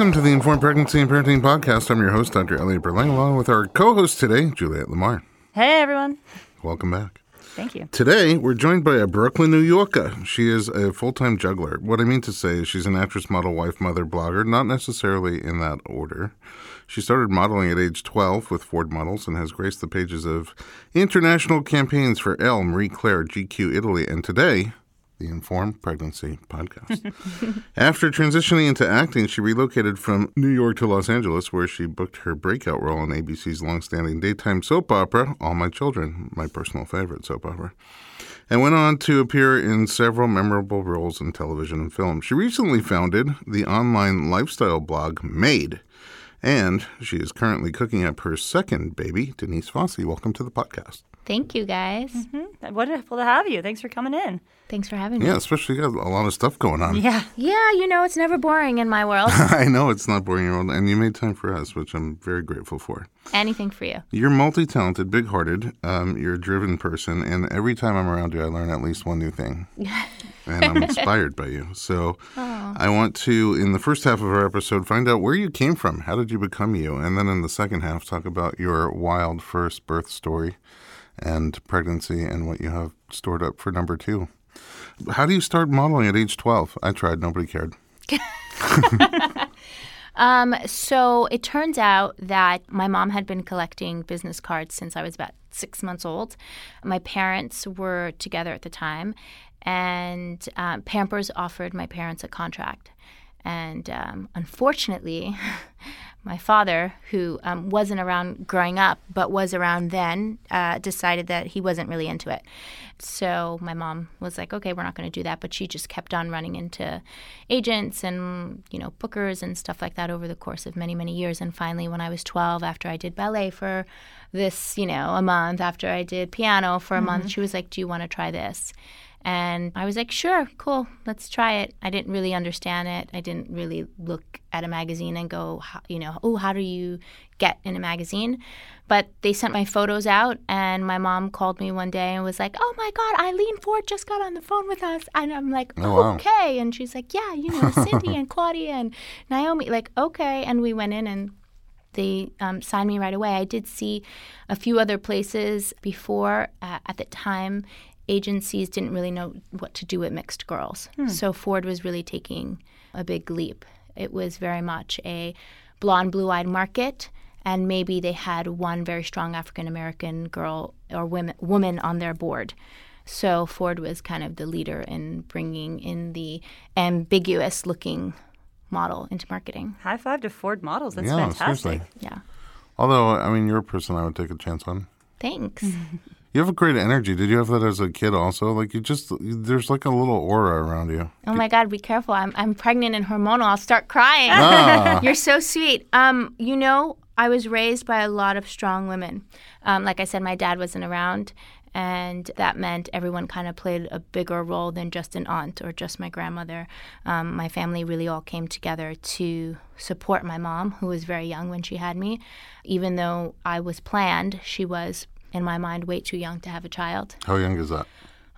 Welcome to the Informed Pregnancy and Parenting Podcast. I'm your host, Dr. Elliot Berlin, along with our co host today, Juliette Lamar. Hey, everyone. Welcome back. Thank you. Today, we're joined by a Brooklyn, New Yorker. She is a full time juggler. What I mean to say is she's an actress, model, wife, mother, blogger, not necessarily in that order. She started modeling at age 12 with Ford Models and has graced the pages of international campaigns for Elle, Marie Claire, GQ Italy, and today, the Informed Pregnancy Podcast. After transitioning into acting, she relocated from New York to Los Angeles, where she booked her breakout role in ABC's longstanding daytime soap opera, All My Children, my personal favorite soap opera, and went on to appear in several memorable roles in television and film. She recently founded the online lifestyle blog Maed. And she is currently cooking up her second baby, Denise Vasi. Welcome to the podcast. Thank you, guys. Mm-hmm. Wonderful to have you. Thanks for coming in. Thanks for having me. Yeah, especially you got a lot of stuff going on. Yeah. Yeah, you know, it's never boring in my world. I know it's not boring, your old, and you made time for us, which I'm very grateful for. Anything for you. You're multi-talented, big-hearted. Um, you're a driven person, and every time I'm around you, I learn at least one new thing, and I'm inspired by you. So, I want to, in the first half of our episode, find out where you came from. How did you become you? And then in the second half, talk about your wild first birth story and pregnancy and what you have stored up for number two. How do you start modeling at age 12? I tried, nobody cared. Um, so it turns out that my mom had been collecting business cards since I was about six months old. My parents were together at the time, and um, Pampers offered my parents a contract. And um, unfortunately, my father, who um, wasn't around growing up but was around then, uh, decided that he wasn't really into it. So my mom was like, "Okay, we're not going to do that." But she just kept on running into agents and you know bookers and stuff like that over the course of many many years. And finally, when I was 12, after I did ballet for this, you know, a month, after I did piano for a month, she was like, "Do you want to try this?" And I was like, sure, cool, let's try it. I didn't really understand it. I didn't really look at a magazine and go, you know, oh, how do you get in a magazine? But they sent my photos out, and my mom called me one day and was like, oh my God, Eileen Ford just got on the phone with us. And I'm like, Oh, wow. okay. And she's like, yeah, you know, Cindy and Claudia and Naomi. Like, okay. And we went in and they um, signed me right away. I did see a few other places before. Uh, at the time, agencies didn't really know what to do with mixed girls. Hmm. So Ford was really taking a big leap. It was very much a blonde, blue eyed market. And maybe they had one very strong African American girl or women, woman on their board. So Ford was kind of the leader in bringing in the ambiguous looking model into marketing. High five to Ford models. That's Yeah, fantastic. seriously. Yeah. Although, I mean, you're a person I would take a chance on. Thanks. You have a great energy. Did you have that as a kid also? Like you just there's like a little aura around you. Oh my God, be careful. I'm, I'm pregnant and hormonal. I'll start crying. Ah. You're so sweet. Um, you know, I was raised by a lot of strong women. Um, like I said, my dad wasn't around, and that meant everyone kind of played a bigger role than just an aunt or just my grandmother. Um, my family really all came together to support my mom, who was very young when she had me. Even though I was planned, she was, in my mind, way too young to have a child. How young is that?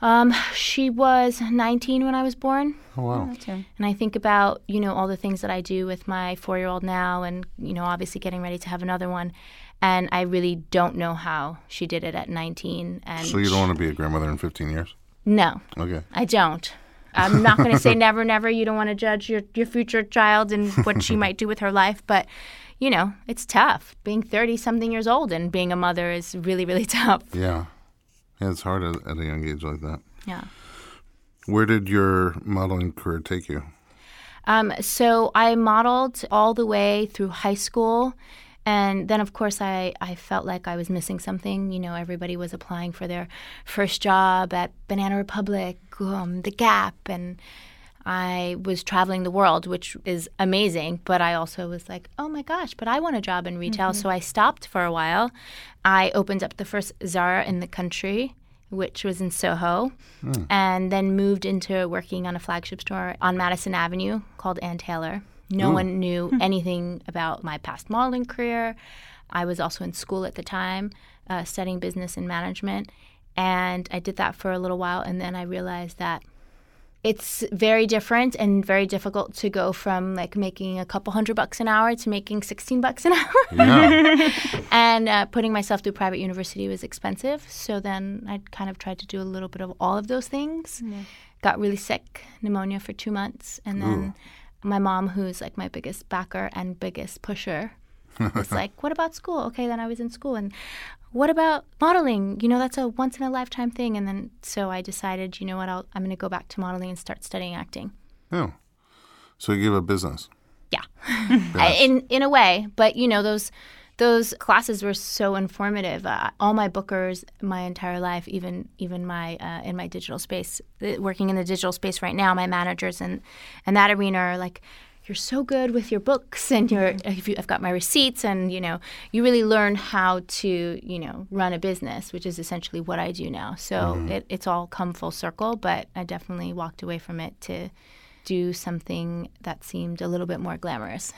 Um, she was 19 when I was born. Oh wow. Okay. And I think about, you know, all the things that I do with my four year old now and, you know, obviously getting ready to have another one. And I really don't know how she did it at 19. And So you don't want to be a grandmother in 15 years? No, Okay. I don't. I'm not going to say never, never. You don't want to judge your, your future child and what she might do with her life. But, you know, it's tough. Being 30 something years old and being a mother is really, really tough. Yeah. Yeah, it's hard at, at a young age like that. Yeah. Where did your modeling career take you? Um, so I modeled all the way through high school. And then, of course, I, I felt like I was missing something. You know, everybody was applying for their first job at Banana Republic, um, The Gap, and I was traveling the world, which is amazing. But I also was like, oh my gosh, but I want a job in retail. Mm-hmm. So I stopped for a while. I opened up the first Zara in the country, which was in Soho, hmm. and then moved into working on a flagship store on Madison Avenue called Ann Taylor. No one knew hmm. anything about my past modeling career. I was also in school at the time, uh, studying business and management. And I did that for a little while. And then I realized that it's very different and very difficult to go from like making a couple hundred bucks an hour to making 16 bucks an hour. Yeah. and uh, putting myself through private university was expensive. So then I kind of tried to do a little bit of all of those things. Got really sick, pneumonia for two months. And then my mom, who's like my biggest backer and biggest pusher, was like, What about school? Okay, then I was in school. And what about modeling? You know, that's a once in a lifetime thing. And then so I decided, you know what, I'll, I'm going to go back to modeling and start studying acting. Oh. So you give a business. Yeah, in in a way, but you know those those classes were so informative. Uh, all my bookers, my entire life, even even my uh, in my digital space, uh, working in the digital space right now, my managers and and that arena are like. You're so good with your books, and you're. Mm-hmm. if you- I've got my receipts, and you know, you really learn how to, you know, run a business, which is essentially what I do now. So mm-hmm. it, it's all come full circle. But I definitely walked away from it to do something that seemed a little bit more glamorous.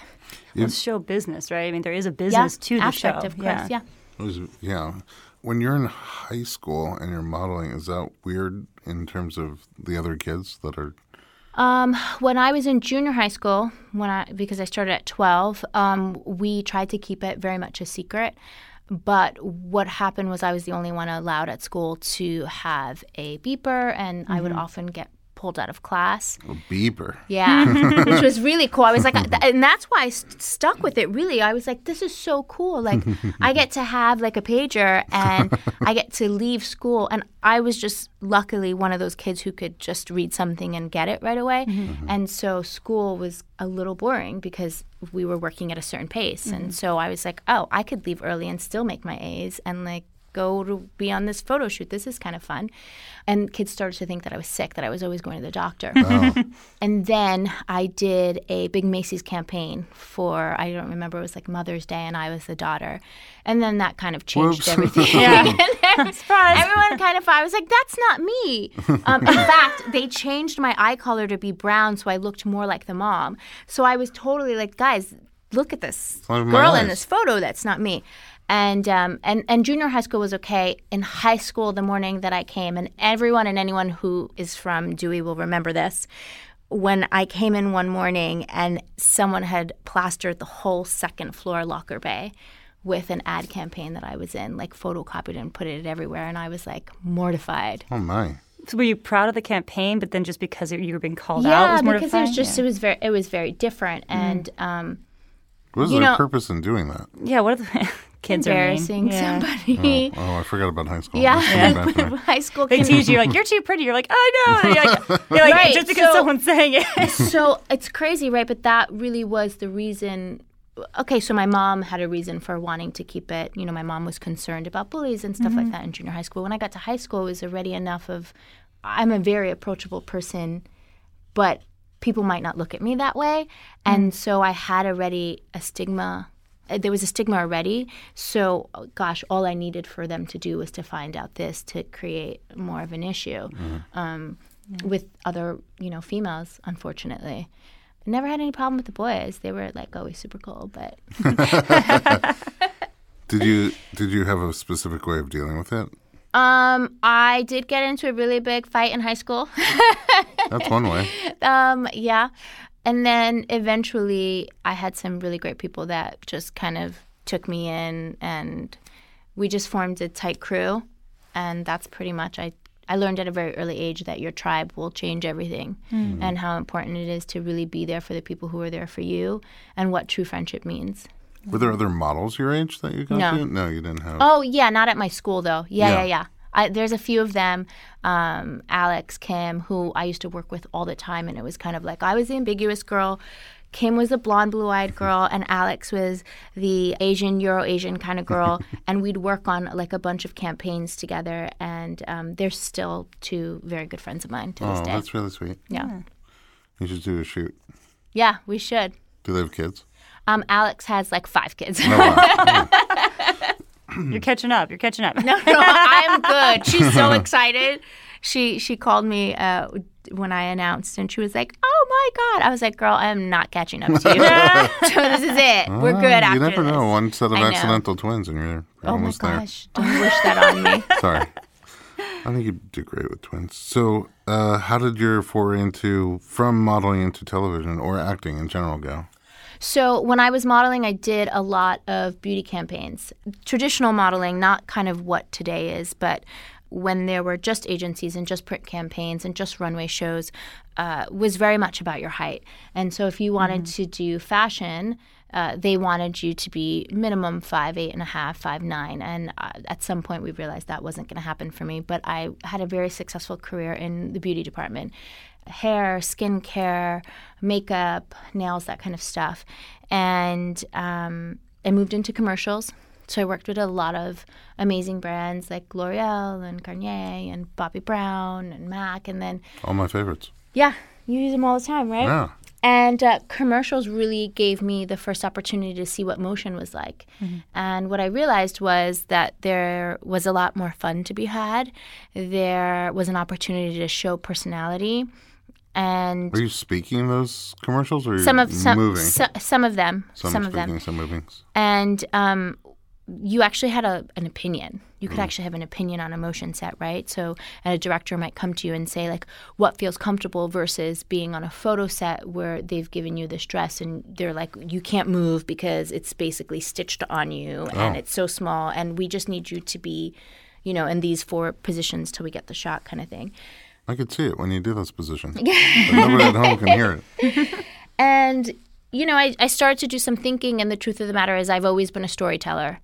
Well, it's show business, right? I mean, there is a business to the aspect, show. of course. Yeah. It was, yeah. When you're in high school and you're modeling, is that weird in terms of the other kids that are? Um, when I was in junior high school, when I because I started at twelve, um, we tried to keep it very much a secret. But what happened was I was the only one allowed at school to have a beeper, and I would often get pulled out of class. A beeper. Yeah, which was really cool. I was like, and that's why I st- stuck with it. Really, I was like, this is so cool. Like, I get to have like a pager, and I get to leave school. And I was just luckily one of those kids who could just read something and get it right away. Mm-hmm. Mm-hmm. And so school was a little boring because we were working at a certain pace. Mm-hmm. And so I was like, oh, I could leave early and still make my A's, and like go to be on this photo shoot. This is kind of fun. And kids started to think that I was sick, that I was always going to the doctor. And then I did a big Macy's campaign for, I don't remember, it was like Mother's Day, and I was the daughter. And then that kind of changed Whoops. everything. Yeah. And then Everyone kind of, I was like, that's not me. Um, in fact, they changed my eye color to be brown so I looked more like the mom. So I was totally like, guys, look at this Out of girl in this photo. That's not me. And, um, and and junior high school was okay. In high school, the morning that I came, and everyone and anyone who is from Dewey will remember this. When I came in one morning and someone had plastered the whole second floor locker bay with an ad campaign that I was in, like photocopied and put it everywhere, and I was like mortified. Oh my. So were you proud of the campaign, but then just because you were being called yeah, out, it was because it was just yeah. it was very it was very different, and um, What is You their know- purpose in doing that? yeah. What are the kids embarrassing are mean. Yeah. somebody. Oh, oh, I forgot about high school. Yeah, Let's go back there. high school They tease you like you're too pretty. You're like I know. And You're like, you're like Right, just because so- someone's saying it. so it's crazy, right? But that really was the reason. Okay, so my mom had a reason for wanting to keep it. You know, my mom was concerned about bullies and stuff like mm-hmm. that in junior high school. When I got to high school, it was already enough of I'm a very approachable person, but people might not look at me that way. And mm. so I had already a stigma. Uh, There was a stigma already. So, gosh, all I needed for them to do was to find out this to create more of an issue um, with other, you know, females, unfortunately. I never had any problem with the boys. They were like always super cool, but Did you did you have a specific way of dealing with it? um, I did get into a really big fight in high school. That's one way. um, yeah, and then eventually I had some really great people that just kind of took me in, and we just formed a tight crew, and that's pretty much I. I learned at a very early age that your tribe will change everything mm-hmm. and how important it is to really be there for the people who are there for you and what true friendship means. Were there other models your age that you got No. to? No, you didn't have. Oh yeah, not at my school though. Yeah, Yeah. yeah, yeah. I, there's a few of them, um, Alex, Kim, who I used to work with all the time, and it was kind of like I was the ambiguous girl. Kim was the blonde, blue-eyed girl, and Alex was the Asian, Euro-Asian kind of girl, and we'd work on like a bunch of campaigns together. And um, they're still two very good friends of mine to this Oh, day. that's really sweet. yeah, You should do a shoot. yeah, we should. Do they have kids? Um, Alex has like five kids. Oh, wow. You're catching up. You're catching up. no, no, I'm good. She's so excited. She she called me uh, when I announced, and she was like, "Oh my god!" I was like, "Girl, I'm not catching up to you. so this is it. We're good Ah, after You never this." know. One set of I know. accidental twins, and you're, you're Oh my almost there. gosh! Don't wish that on me. Sorry. I think you'd do great with twins. So, uh, how did your foray into from modeling into television or acting in general go? So when I was modeling, I did a lot of beauty campaigns. Traditional modeling, not kind of what today is, but when there were just agencies and just print campaigns and just runway shows, uh, was very much about your height. And so if you wanted to do fashion, uh, they wanted you to be minimum five eight and a half, five nine, and uh, at some point we realized that wasn't going to happen for me. But I had a very successful career in the beauty department, hair, skincare, makeup, nails, that kind of stuff, and um, I moved into commercials. So I worked with a lot of amazing brands like L'Oreal and Garnier and Bobbi Brown and Mac, and then All my favorites. yeah, you use them all the time, right? Yeah. And uh, commercials really gave me the first opportunity to see what motion was like. And what I realized was that there was a lot more fun to be had. There was an opportunity to show personality. And Are you speaking those commercials or some of some, moving? so- some of them, some, some, of speaking, them, some moving. and um, you actually had a, an opinion. You could actually have an opinion on a motion set, right? So, and a director might come to you and say, like, what feels comfortable versus being on a photo set where they've given you this dress and they're like, you can't move because it's basically stitched on you and Oh. it's so small, and we just need you to be, you know, in these four positions till we get the shot, kind of thing. I could see it when you do those position. but nobody at home can hear it. And, you know, I, I started to do some thinking, and the truth of the matter is, I've always been a storyteller.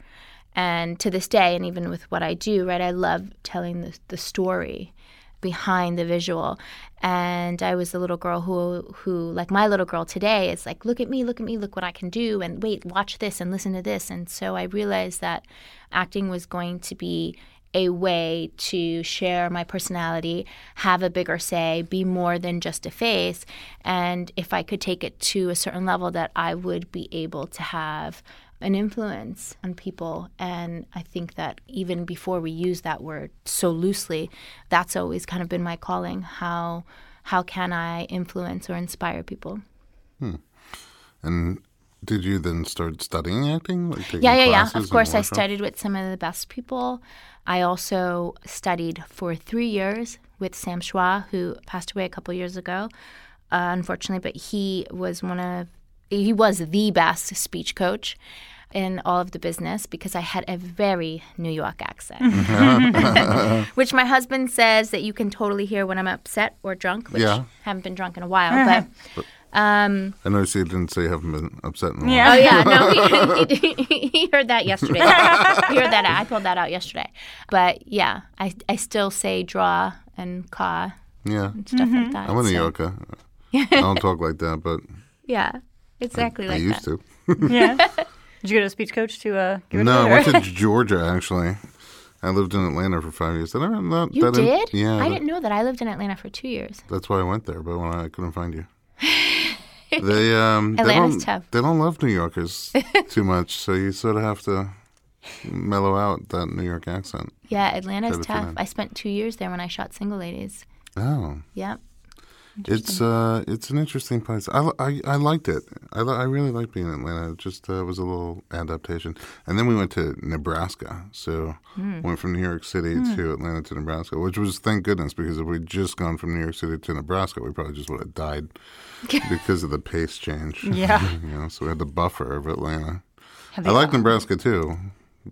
And to this day, and even with what I do, right, I love telling the, the story behind the visual. And I was the little girl who, who, like my little girl today, is like, look at me, look at me, look what I can do, and wait, watch this and listen to this. And so I realized that acting was going to be a way to share my personality, have a bigger say, be more than just a face. And if I could take it to a certain level, that I would be able to have an influence on people. And I think that even before we use that word so loosely, that's always kind of been my calling. How how can I influence or inspire people? Hmm. And did you then start studying acting? Like Yeah, yeah, yeah. Of course, I workshops? studied with some of the best people. I also studied for three years with Sam Chwat, who passed away a couple years ago, uh, unfortunately. But he was one of he was the best speech coach in all of the business because I had a very New York accent, which my husband says that you can totally hear when I'm upset or drunk. Which Yeah. haven't been drunk in a while, but. Um, I noticed you didn't say you haven't been upset in a while. Yeah. Oh yeah, no, he, he, he heard that yesterday. he heard that. I pulled that out yesterday. But yeah, I I still say draw and caw Yeah. and stuff like that. I'm a New so- Yorker. I don't talk like that, but Yeah, exactly I like I used that. to. Yeah. Did you go to a speech coach to uh, give it No, I went to Georgia actually. I lived in Atlanta for five years. Did I not, You that in- did? yeah, I that- didn't know that. I lived in Atlanta for two years. that's why I went there. But when I couldn't find you, they um they Atlanta's don't tough. they don't love New Yorkers too much, so you sort of have to mellow out that New York accent. Yeah, Atlanta's tough. I spent two years there when I shot Single Ladies. Oh, Yeah. It's uh it's an interesting place. I, I, I liked it. I, I really liked being in Atlanta. It just uh, was a little adaptation. And then we went to Nebraska. So went from New York City to Atlanta to Nebraska, which was thank goodness because if we'd just gone from New York City to Nebraska, we probably just would have died because of the pace change. Yeah. you know, so we had the buffer of Atlanta. I like Nebraska too,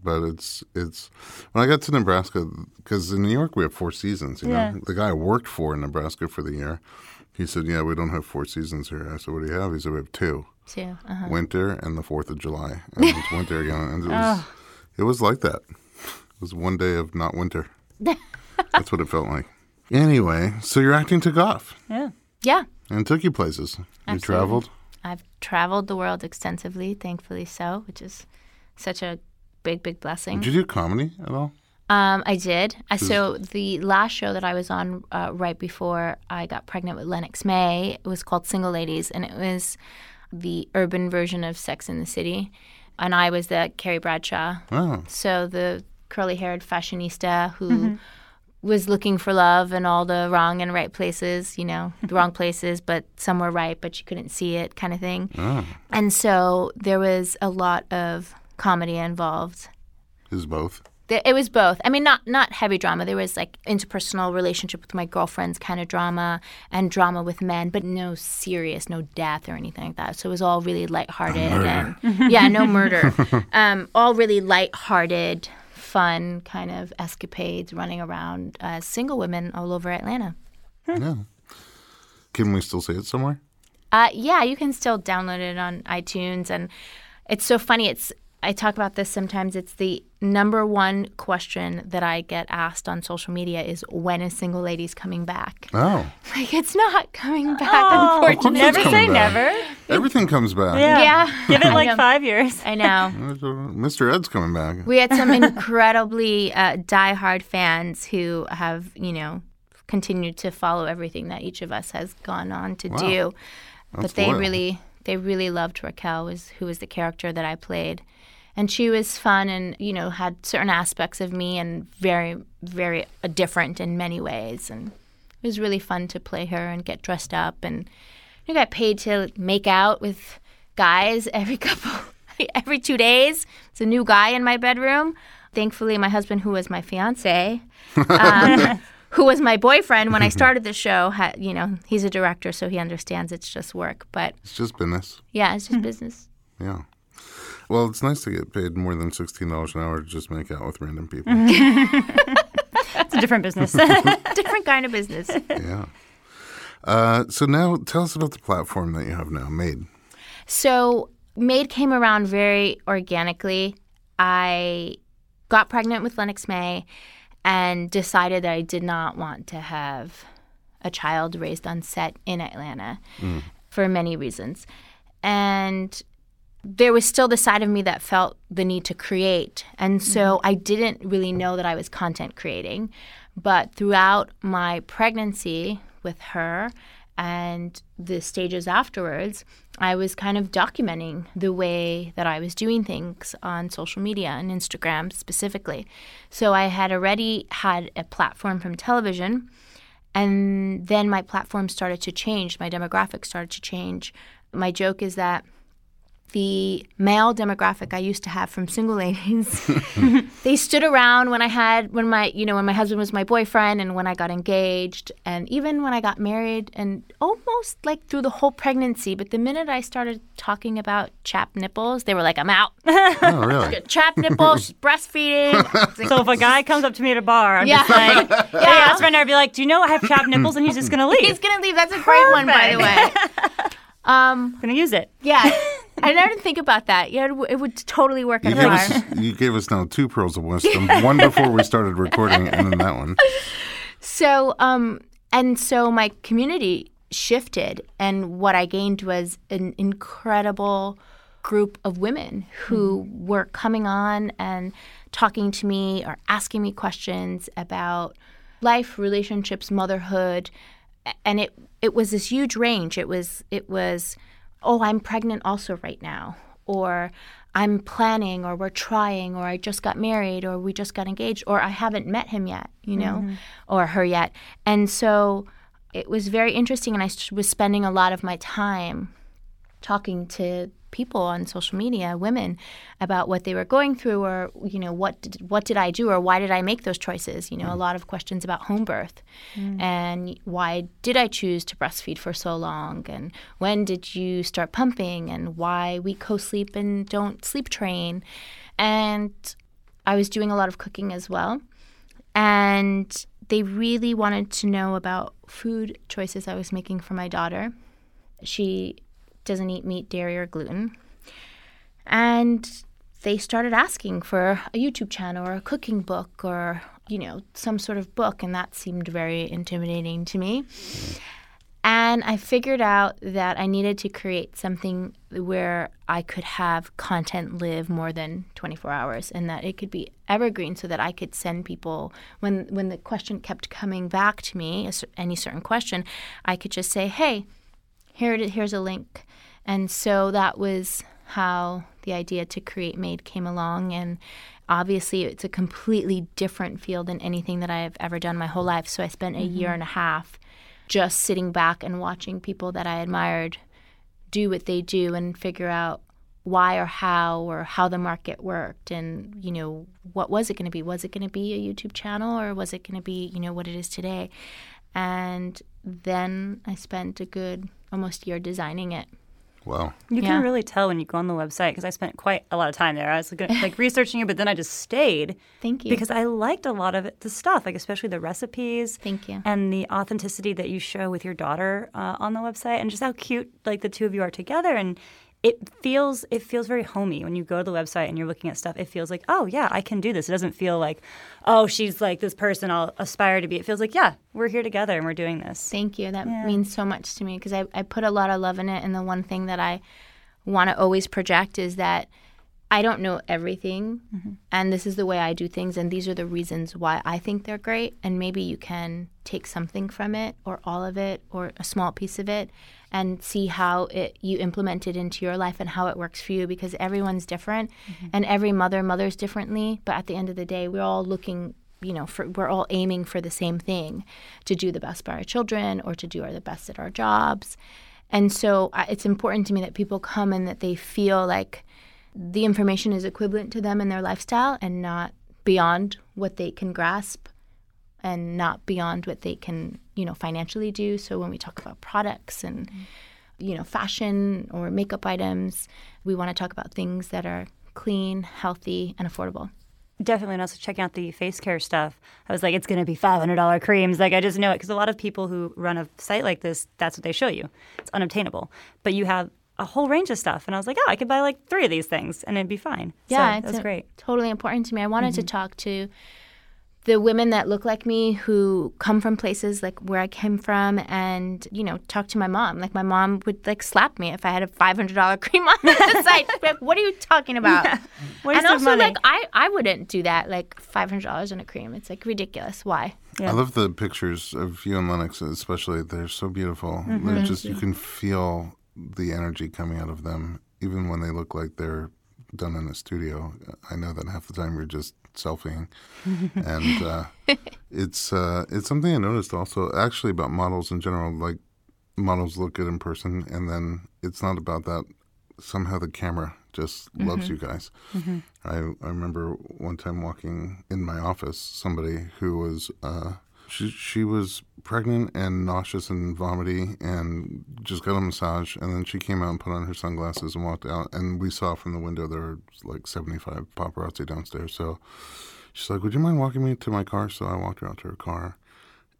but it's it's when I got to Nebraska because in New York we have four seasons. You Yeah. know, the guy I worked for in Nebraska for the year, he said, "Yeah, we don't have four seasons here." I said, "What do you have?" He said, "We have two: Too. Uh-huh. winter and the Fourth of July." And it's winter again, and it was it was like that. It was one day of not winter. That's what it felt like. Anyway, so your acting took off Yeah. Yeah. and took you places. You traveled. I've traveled the world extensively, thankfully so, which is such a big, big blessing. Did you do comedy at all? Um, I did. So the last show that I was on uh, right before I got pregnant with Lennox May, it was called Single Ladies, and it was the urban version of Sex in the City, and I was the Carrie Bradshaw. Oh, So the curly-haired fashionista who was looking for love in all the wrong and right places, you know, the wrong places, but some were right, but you couldn't see it, kind of thing. oh, And so there was a lot of comedy involved. is both. It was both. I mean, not not heavy drama. There was like interpersonal relationship with my girlfriends kind of drama and drama with men, but no serious, no death or anything like that. So it was all really lighthearted and yeah, no murder. um, all really lighthearted, fun kind of escapades running around as single women all over Atlanta. Yeah. Can we still see it somewhere? Uh, yeah, you can still download it on iTunes, and it's so funny. It's I talk about this sometimes. It's the number one question that I get asked on social media is when is Single Ladies coming back? Oh, Like it's not coming back, Oh, unfortunately. never say back. never. everything comes back. Yeah. Yeah. Give it like five years. I know. Mr. Ed's coming back. We had some incredibly uh, diehard fans who have, you know, continued to follow everything that each of us has gone on to Wow. do. but they loyal. really, they really loved Raquel, was who was the character that I played, and she was fun and you know had certain aspects of me and very, very uh, different in many ways, and it was really fun to play her and get dressed up and I got paid to make out with guys every couple every two days. It's a new guy in my bedroom. Thankfully, my husband, who was my fiance, um, who was my boyfriend when I started the show, had, you know, he's a director, so he understands it's just work. But It's just business. yeah, it's just business. Yeah. Well, it's nice to get paid more than sixteen dollars an hour to just make out with random people. It's a different business. Different kind of business. yeah. Uh, so now, tell us about the platform that you have now, Maed. So, Maed came around very organically. I got pregnant with Lennox May and decided that I did not want to have a child raised on set in Atlanta for many reasons. And there was still the side of me that felt the need to create. And mm-hmm. so I didn't really know that I was content creating. But throughout my pregnancy with her and the stages afterwards, I was kind of documenting the way that I was doing things on social media and Instagram specifically. So I had already had a platform from television. And then my platform started to change, my demographic started to change. My joke is that the male demographic I used to have from single ladies, they stood around when I had when my you know when my husband was my boyfriend and when I got engaged and even when I got married and almost like through the whole pregnancy. But the minute I started talking about chapped nipples, they were like, "I'm out." Oh, really? chapped nipples, she's breastfeeding. so if a guy comes up to me at a bar, I'm Yeah. just like, hey, ask my I'd be like, do you know I have chapped nipples? And he's just gonna leave. He's gonna leave. That's a great one, by the way. Um, gonna use it. yeah, I never didn't think about that. Yeah, it, w- it would totally work You at a gave, bar. us, you gave us now two pearls of wisdom. One before we started recording, and then that one. So, um, and so my community shifted, and what I gained was an incredible group of women who were coming on and talking to me or asking me questions about life, relationships, motherhood, and it it was this huge range. It was it was, oh, I'm pregnant also right now, or I'm planning, or we're trying, or I just got married, or we just got engaged, or I haven't met him yet, you know, mm-hmm. or her yet. And so it was very interesting, and I was spending a lot of my time talking to people on social media, women, about what they were going through, or you know, what did, what did I do, or why did I make those choices? You know, a mm. lot of questions about home birth, mm. and why did I choose to breastfeed for so long, and when did you start pumping, and why we co-sleep and don't sleep train, and I was doing a lot of cooking as well, and they really wanted to know about food choices I was making for my daughter. She doesn't eat meat, dairy, or gluten. And they started asking for a YouTube channel or a cooking book or, you know, some sort of book. And that seemed very intimidating to me. And I figured out that I needed to create something where I could have content live more than 24 hours and that it could be evergreen so that I could send people when when the question kept coming back to me, any certain question, I could just say, "Hey, here it here's a link." And so that was how the idea to create Maed came along. And obviously it's a completely different field than anything that I've ever done my whole life. So I spent a year and a mm-hmm. half just sitting back and watching people that I admired do what they do and figure out why or how or how the market worked. And you know what was it going to be? Was it going to be a youtube channel or was it going to be you know what it is today? And then i spent a good almost year designing it Wow. You Yeah. can really tell when you go on the website because I spent quite a lot of time there. I was like, like researching it, but then I just stayed thank you because I liked a lot of it, the stuff, like especially the recipes. Thank you. And the authenticity that you show with your daughter uh, on the website, and just how cute like the two of you are together, and it feels it feels very homey when you go to the website and you're looking at stuff. It feels like, oh yeah, I can do this. It doesn't feel like, oh, she's like this person I'll aspire to be. It feels like, yeah, we're here together and we're doing this. Thank you. That means so much to me because I, I put a lot of love in it. And the one thing that I want to always project is that I don't know everything. Mm-hmm. And this is the way I do things. And these are the reasons why I think they're great. And maybe you can take something from it or all of it or a small piece of it and see how it you implement it into your life and how it works for you because everyone's different mm-hmm. and every mother mothers differently but at the end of the day we're all looking you know, for, we're all aiming for the same thing to do the best by our children or to do our, the best at our jobs. And so I, it's important to me that people come and that they feel like the information is equivalent to them in their lifestyle and not beyond what they can grasp and not beyond what they can, you know, financially do. So when we talk about products and, you know, fashion or makeup items, we want to talk about things that are clean, healthy, and affordable. Definitely, and also checking out the face care stuff. I was like, it's going to be five hundred dollar creams. Like I just know it because a lot of people who run a site like this, that's what they show you. It's unobtainable, but you have a whole range of stuff, and I was like, oh, I could buy like three of these things, and it'd be fine. Yeah, so, it's that was a- great. Totally important to me. I wanted to talk to the women that look like me who come from places like where I came from and, you know, talk to my mom. Like my mom would like slap me if I had a $500 cream on the site. Like, what are you talking about? Waste and also money. like I, I wouldn't do that like $500 on a cream. It's like ridiculous. Why? Yeah. I love the pictures of you and Lennox, especially. They're so beautiful. Mm-hmm. They're just you can feel the energy coming out of them, even when they look like they're done in a studio. I know that half the time you're just selfieing, and uh, it's uh, it's something I noticed also actually about models in general. Like models look good in person, and then it's not about that. Somehow the camera just loves you guys. I, I remember one time walking in my office, somebody who was uh, she she was pregnant and nauseous and vomiting and just got a massage and then she came out and put on her sunglasses and walked out and we saw from the window there were like 75 paparazzi downstairs so she's like would you mind walking me to my car so i walked her out to her car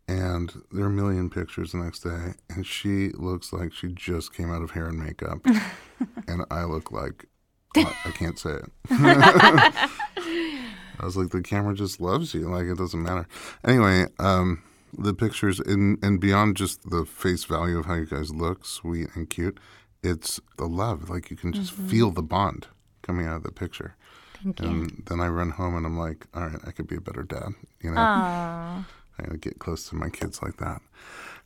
and there are a million pictures the next day and she looks like she just came out of hair and makeup and i look like I can't say it. I was like, the camera just loves you. Like, it doesn't matter. Anyway, um, the pictures, and, and beyond just the face value of how you guys look, sweet and cute, it's the love. Like, you can just feel the bond coming out of the picture. Thank you. And then I run home and I'm like, all right, I could be a better dad. You know, Aww. I gotta get close to my kids like that.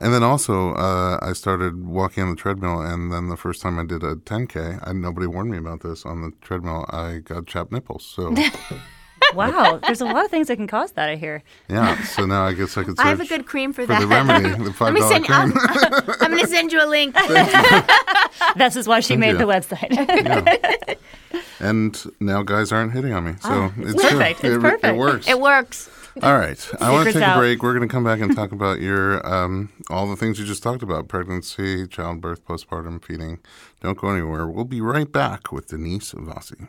And then also, uh, I started walking on the treadmill, and then the first time I did a 10K, I, nobody warned me about this on the treadmill. I got chapped nipples. So, Wow, there's a lot of things that can cause that. I hear. yeah. So now I guess I could search I have a good cream for, for that. the remedy, the Let five me send. cream. I'm, I'm going to send you a link. This is why she made you. the website. Yeah. And now guys aren't hitting on me, so it's, Ah, perfect. True. It's it, perfect. It works. it works. All right. I want to Secrets take a break. We're going to come back and talk about your um, all the things you just talked about: pregnancy, childbirth, postpartum, feeding. Don't go anywhere. We'll be right back with Denise Vasi.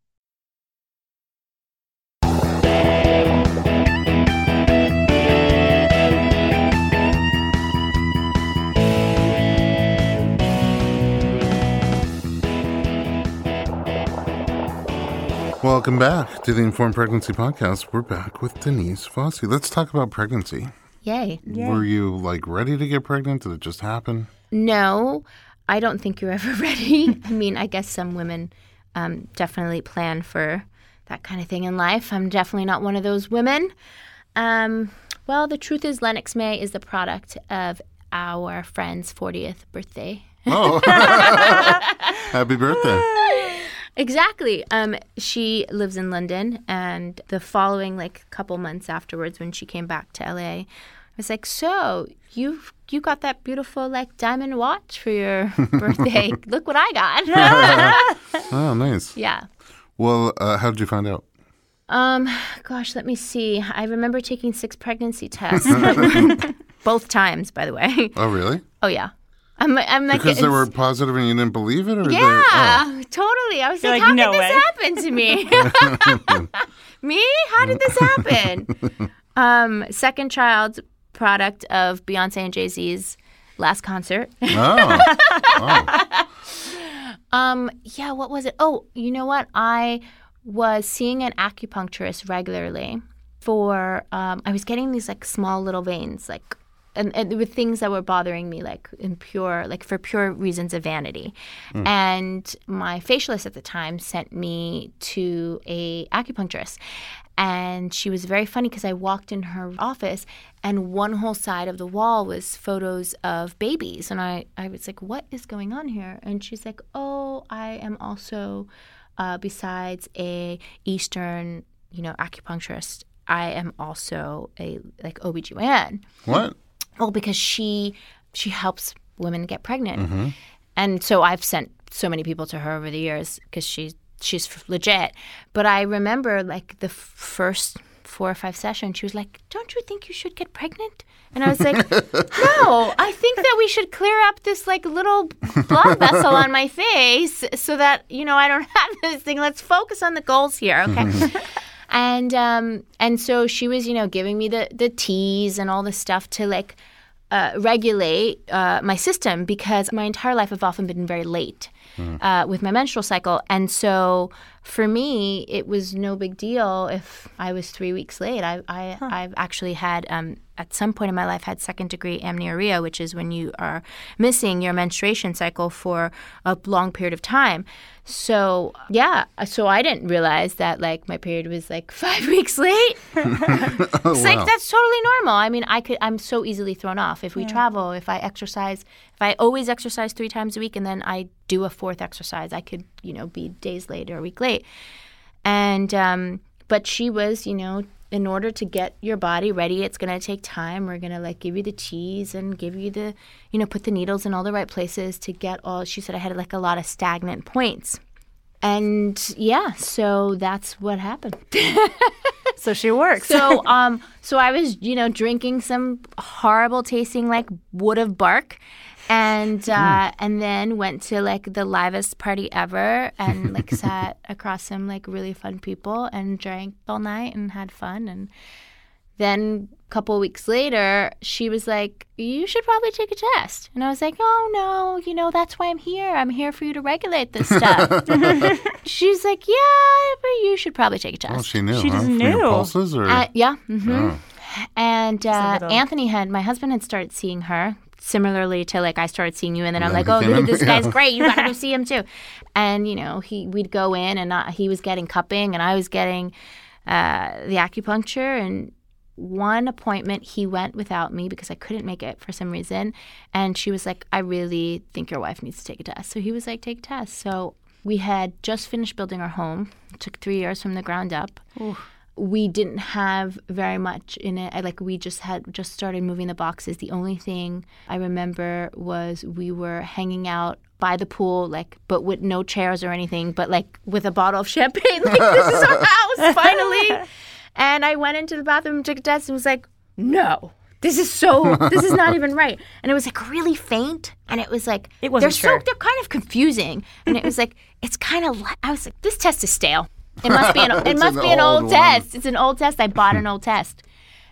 Welcome back to the Informed Pregnancy Podcast. We're back with Denise Vasi. Let's talk about pregnancy. Yay. Were you like ready to get pregnant? Did it just happen? No, I don't think you're ever ready. I mean, I guess some women um, definitely plan for that kind of thing in life. I'm definitely not one of those women. Um, well, the truth is, Lennox May is the product of our friend's 40th birthday. Oh, happy birthday! Exactly. Um, she lives in London, and the following like couple months afterwards, when she came back to LA, I was like, "So you you got that beautiful like diamond watch for your birthday? Look what I got!" Oh, nice. yeah. Well, uh, how did you find out? Um, gosh, let me see. I remember taking six pregnancy tests, both times, by the way. Oh, really? Oh yeah. I'm, I'm like Because they were positive and you didn't believe it, or they- Yeah, oh. totally. I was You're like, like, how "No did this happen to me? me? How did this happen? um, second child product of Beyonce and Jay Z's last concert. oh, oh. Um, yeah, what was it? Oh, you know what? I was seeing an acupuncturist regularly for um, I was getting these like small little veins, like and, and with things that were bothering me, like in pure, like for pure reasons of vanity. And my facialist at the time sent me to a acupuncturist. And she was very funny because I walked in her office and one whole side of the wall was photos of babies. And I, I was like, what is going on here? And she's like, oh, I am also, uh, besides a Eastern, you know, acupuncturist, I am also a like OBGYN. what? Well, because she she helps women get pregnant, and so I've sent so many people to her over the years because she's she's legit. But I remember like the f- first four or five sessions, she was like, "Don't you think you should get pregnant?" And I was like, "No, I think that we should clear up this like little blood vessel on my face so that you know I don't have this thing. Let's focus on the goals here, okay?" and um, and so she was, you know, giving me the the teas and all the stuff to like uh, regulate uh, my system because my entire life I've often been very late uh, with my menstrual cycle, and so for me it was no big deal if I was three weeks late. I, I I've actually had um, at some point in my life had second degree amenorrhea, which is when you are missing your menstruation cycle for a long period of time. So yeah, so I didn't realize that like my period was like five weeks late. it's like that's totally normal. I mean, I could. I'm so easily thrown off if we travel. If I exercise, if I always exercise three times a week, and then I do a fourth exercise, I could, you know, be days late or a week late. And um, but she was, you know, in order to get your body ready, it's gonna take time. We're gonna like give you the teas and give you the, you know, put the needles in all the right places to get all. She said I had like a lot of stagnant points. And yeah, so that's what happened. So she works. So um so I was, you know, drinking some horrible tasting like wood of bark and uh and then went to like the livest party ever and like sat across some like really fun people and drank all night and had fun and then a couple weeks later she was like you should probably take a test and i was like oh no you know that's why i'm here i'm here for you to regulate this stuff she's like yeah but you should probably take a test Oh, she knew. She huh? just From your knew. pulses, or uh, yeah. hmm Oh. And uh, Anthony had my husband had started seeing her similarly to like I started seeing you, and then I'm like, oh, this guy's great. You gotta go see him too. And you know, he we'd go in, and uh, he was getting cupping, and I was getting uh, the acupuncture, and. One appointment, he went without me because I couldn't make it for some reason. And she was like, I really think your wife needs to take a test. So he was like, take a test. So we had just finished building our home. It took three years from the ground up we didn't have very much in it. I- Like we just had just started moving the boxes. The only thing I remember was we were hanging out by the pool, like but with no chairs or anything, but like with a bottle of champagne. Like this is our house finally. And I went into the bathroom, took a test, and was like, no. This is so. This is not even right, and it was like really faint, and it was like It wasn't they're sure. so they're kind of confusing, and it was like it's kind of. I was like, this test is stale. It must be an. It must an be an old old test. It's an old test. I bought an old test.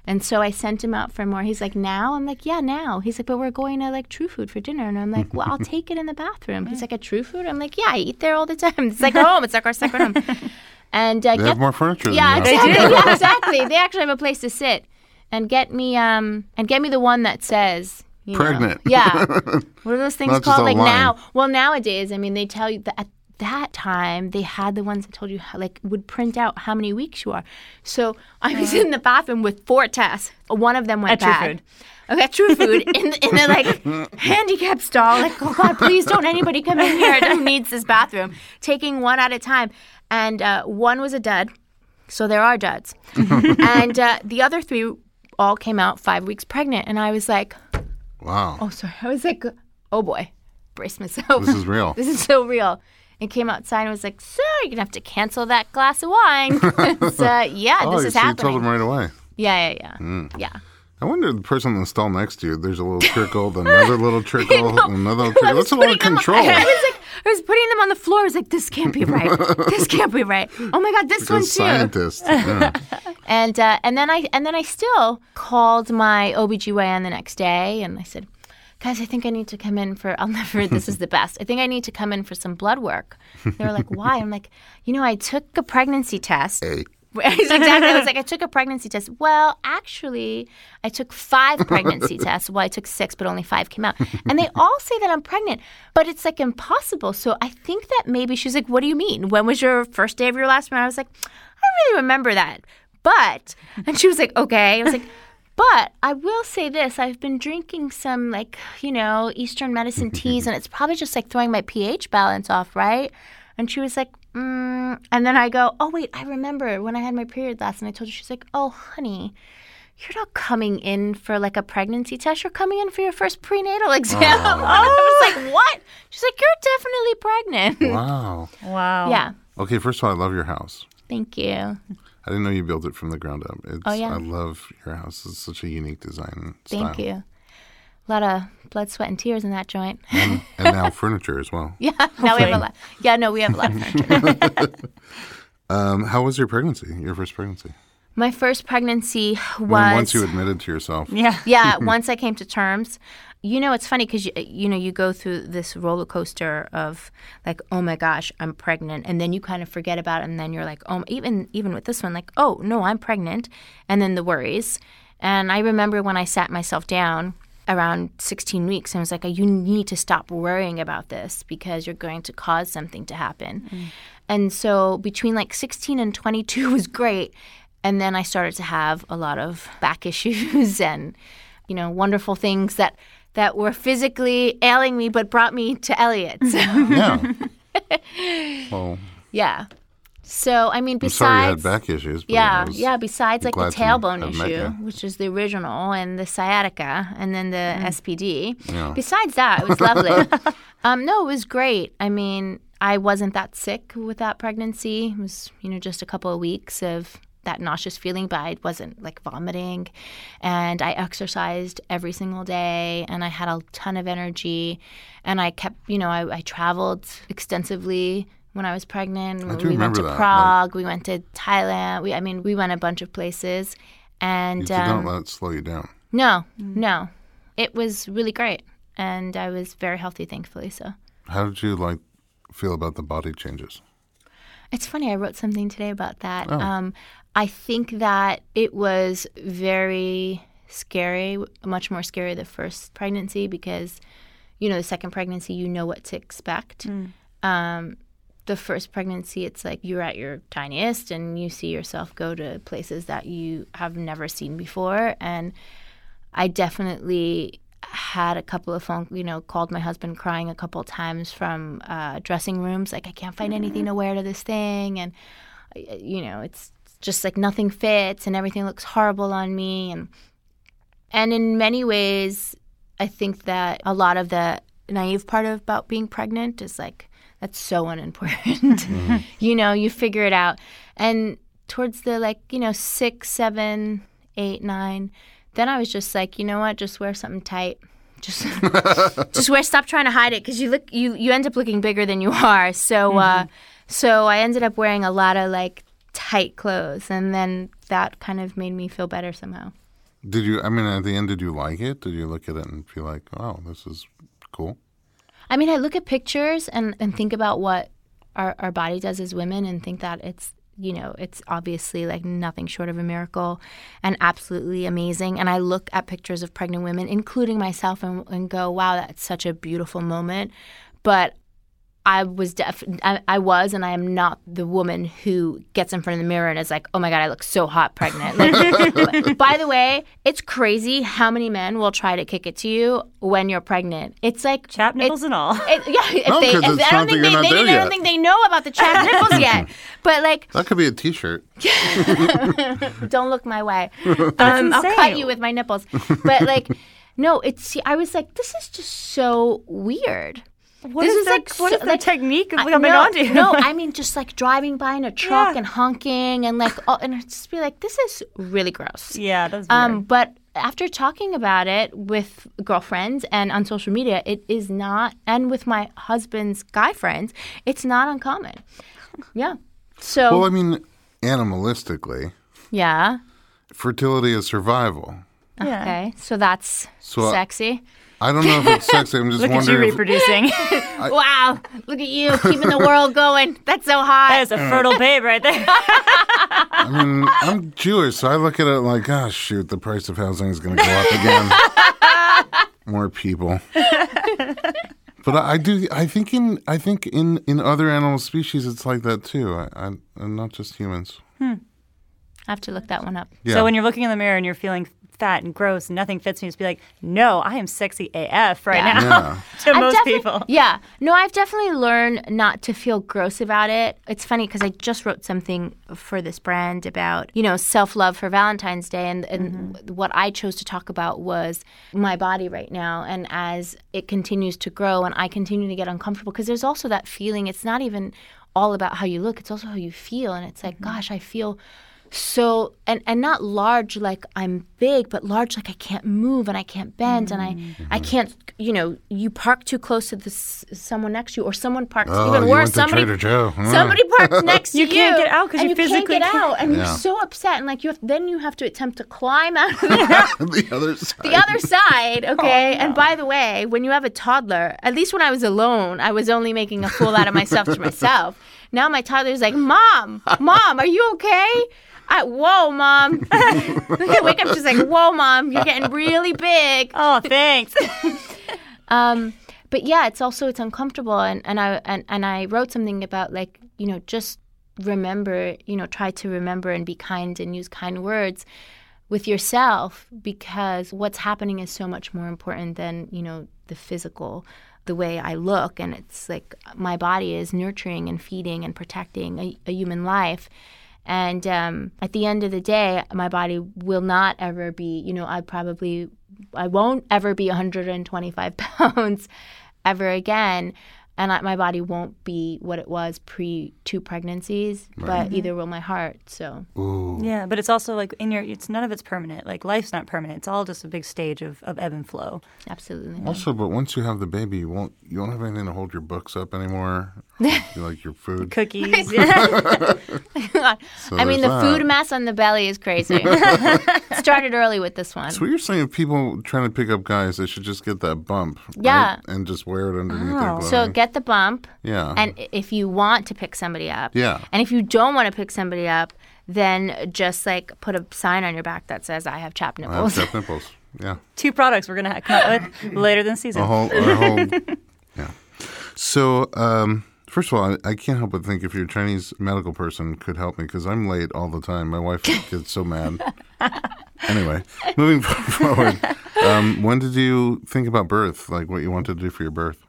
And so I sent him out for more. He's like, now? I'm like, yeah, now. He's like, but we're going to like True Food for dinner. And I'm like, well, I'll take it in the bathroom. He's like, a True Food? I'm like, yeah, I eat there all the time. It's like home. It's like our second home. and uh, They get have more furniture. yeah, than you have. exactly. yeah, exactly. They actually have a place to sit, and get me um and get me the one that says you know- Pregnant. yeah, what are those things Not called? Like line. now, well nowadays, I mean, they tell you that at that time they had the ones that told you how, like would print out how many weeks you are. So I was in the bathroom with four tests. One of them went At True bad. Food. Okay, true food in, in the like handicap stall. Like, oh God, please don't anybody come in here who needs this bathroom. Taking one at a time, and uh, one was a dud. So there are duds, and uh, the other three all came out five weeks pregnant, and I was like, Wow. oh sorry, I was like, oh boy, brace myself. This is real. This is so real. And came outside and was like, "Sir, you're gonna have to cancel that glass of wine." uh, yeah, oh, this you is so you happening. told them right away. Yeah, yeah, yeah, yeah. I wonder the person in the stall next to you. There's a little trickle, then another little trickle, another little trickle. That's a lot of them- control. I was like, I was putting them on the floor. I was like, this can't be right. this can't be right. Oh my god, this Like one too. scientist. Yeah. And uh, and then I and then I still called my OBGYN the next day and I said, guys, I think I need to come in for I'll never this is the best. I think I need to come in for some blood work. They were like, why? I'm like, you know, I took a pregnancy test. Hey. exactly. I was like, I took a pregnancy test. Well, actually, I took five pregnancy tests. Well, I took six, but only five came out. And they all say that I'm pregnant, but it's like impossible. So I think that maybe she's like, What do you mean? When was your first day of your last month? I was like, I don't really remember that. But, and she was like, Okay. I was like, but I will say this I've been drinking some, like, you know, Eastern medicine teas, and it's probably just like throwing my pH balance off, right? And she was like, mm. and then I go, oh, wait, I remember when I had my period last, and I told her, she's like, oh, honey, you're not coming in for like a pregnancy test. You're coming in for your first prenatal exam. And I was like, what? She's like, you're definitely pregnant. Wow. Wow. yeah. Okay, first of all, I love your house. Thank you. I didn't know you built it from the ground up. It's, Oh, yeah? I love your house. It's such a unique design Thank style. you. A lot of blood, sweat, and tears in that joint. And, and now furniture as well. yeah. Now we have a lot. Yeah, no, we have a lot of furniture. Um, how was your pregnancy? Your first pregnancy? My first pregnancy was. When once you admitted to yourself. Yeah. yeah, once I came to terms. You know, it's funny because you, you know you go through this roller coaster of like, oh my gosh, I'm pregnant, and then you kind of forget about it, and then you're like, oh, even even with this one, like, oh no, I'm pregnant, and then the worries. And I remember when I sat myself down around 16 weeks, and I was like, you need to stop worrying about this because you're going to cause something to happen. Mm. And so between like 16 and 22 was great. And then I started to have a lot of back issues and, you know, wonderful things that that were physically ailing me but brought me to Elliot. So, Yeah. well, yeah. So, I mean, I'm sorry you besides had back issues. Yeah, yeah. Besides, like the tailbone issue, which is the original, and the sciatica, and then the SPD. Yeah. Besides that, it was lovely. um, no, it was great. I mean, I wasn't that sick with that pregnancy. It was, you know, just a couple of weeks of that nauseous feeling, but I wasn't like vomiting. And I exercised every single day, and I had a ton of energy. And I kept, you know, I, I traveled extensively when I was pregnant. I do we went to that, like- Prague, we went to Thailand. We, I mean, we went a bunch of places. And You did um, not let it slow you down. no, no, it was really great, and I was very healthy, thankfully. So How did you like feel about the body changes? it's funny. I wrote something today about that. Oh. Um, I think that it was very scary, much more scary the first pregnancy because, you know, the second pregnancy, you know what to expect. Um, the first pregnancy, it's like you're at your tiniest and you see yourself go to places that you have never seen before. And I definitely had a couple of phone, you know, called my husband crying a couple of times from uh, dressing rooms, like I can't find anything to wear to this thing, and uh, you know, it's just like nothing fits and everything looks horrible on me, and and in many ways, I think that a lot of the naive part of, about being pregnant is like that's so unimportant. you know, you figure it out, and towards the like you know six, seven, eight, nine then I was just like, you know what? Just wear something tight. Just, just wear. Stop trying to hide it because you look, you you end up looking bigger than you are. So, uh, so I ended up wearing a lot of like tight clothes, and then that kind of made me feel better somehow. Did you? I mean, at the end, did you like it? Did you look at it and feel like, oh, this is cool? I mean, I look at pictures and, and think about what our, our body does as women and think that it's you know, it's obviously like nothing short of a miracle and absolutely amazing. And I look at pictures of pregnant women, including myself, and, and go, wow, that's such a beautiful moment. But I was def- I, I was and I am not the woman who gets in front of the mirror and is like, "Oh my god, I look so hot pregnant." Like, by the way, it's crazy how many men will try to kick it to you when you're pregnant. It's like Chap nipples and all. it, yeah, if No, they, 'cause if, I don't think you're they, they, I don't think they know about the chap nipples yet. But like, That could be a T-shirt. don't look my way. Um, I'll cut you with my nipples. But like, no, it's. I was like, this is just so weird. What this is is their, like what so- is their like, technique of I- coming no, onto you? no, I mean just like driving by in a truck Yeah. and honking and like, oh, and just be like, this is really gross. yeah, that's weird. Um, but after talking about it with girlfriends and on social media, it is not, and with my husband's guy friends, it's not uncommon. Yeah. So Well, I mean, animalistically, yeah. fertility is survival. yeah. Okay. So that's So, uh, sexy. I don't know if it's sexy. I'm just wondering. Look at you wondering. if, reproducing. wow. Look at you keeping the world going. That's so hot. that is a fertile babe right there. I mean, I'm Jewish, so I look at it like, oh shoot, the price of housing is going to go up again. More people. But I, I do. I think in. I think in in other animal species, it's like that too. I, I and not just humans. Hmm. I have to look that one up. Yeah. So when you're looking in the mirror and you're feeling fat and gross nothing fits me, just be like, no, I am sexy AF right Yeah. now. Yeah. to I've most defi- people. Yeah. No, I've definitely learned not to feel gross about it. It's funny because I just wrote something for this brand about, you know, self love for Valentine's Day. And, and mm-hmm. what I chose to talk about was my body right now. And as it continues to grow and I continue to get uncomfortable, because there's also that feeling, it's not even all about how you look, it's also how you feel. And it's like, mm-hmm. gosh, I feel so and and not large like I'm big, but large like I can't move and I can't bend and I Mm-hmm. I can't you know you park too close to this someone next to you or someone parks Oh, even you worse somebody Trader Joe. Huh. somebody parks next to You you can't get out because you you physically can't get can't. out and Yeah. you're so upset and like you have, then you have to attempt to climb out of the the other side. the other side, okay? And by the way, when you have a toddler, at least when I was alone, I was only making a fool out of myself to myself. Now my toddler's like, Mom, Mom, are you okay? I, whoa, Mom. I wake up, she's like, Whoa, Mom, you're getting really big. Oh, thanks. Um, but yeah, it's also it's uncomfortable, and and I and, and I wrote something about like you know just remember you know try to remember and be kind and use kind words with yourself because what's happening is so much more important than you know the physical the way I look and it's like my body is nurturing and feeding and protecting a, a human life and um, at the end of the day my body will not ever be you know I probably I won't ever be 125 pounds ever again. And I, my body won't be what it was pre two pregnancies, but mm-hmm. either will my heart. So Ooh. yeah, but it's also like in your, it's none of it's permanent. Like life's not permanent. It's all just a big stage of, of ebb and flow. absolutely. Also, but once you have the baby, you won't. You won't have anything to hold your books up anymore. you like your food. Cookies. So I mean, there's the that. food mass on the belly is crazy. Started early with this one. So what you're saying if people trying to pick up guys, they should just get that bump, right? Yeah. and just wear it underneath their Oh. clothing. So get the bump, yeah, and i- if you want to pick somebody up, yeah. and if you don't want to pick somebody up, then just like put a sign on your back that says "I have chap I have nipples." chap nipples. Yeah, Two products we're gonna come up with later this season. a whole, a whole. yeah. So, um, first of all, I, I can't help but think if your Chinese medical person could help me because I'm late all the time. My wife gets so mad. anyway, moving forward, um, when did you think about birth? Like what you wanted to do for your birth?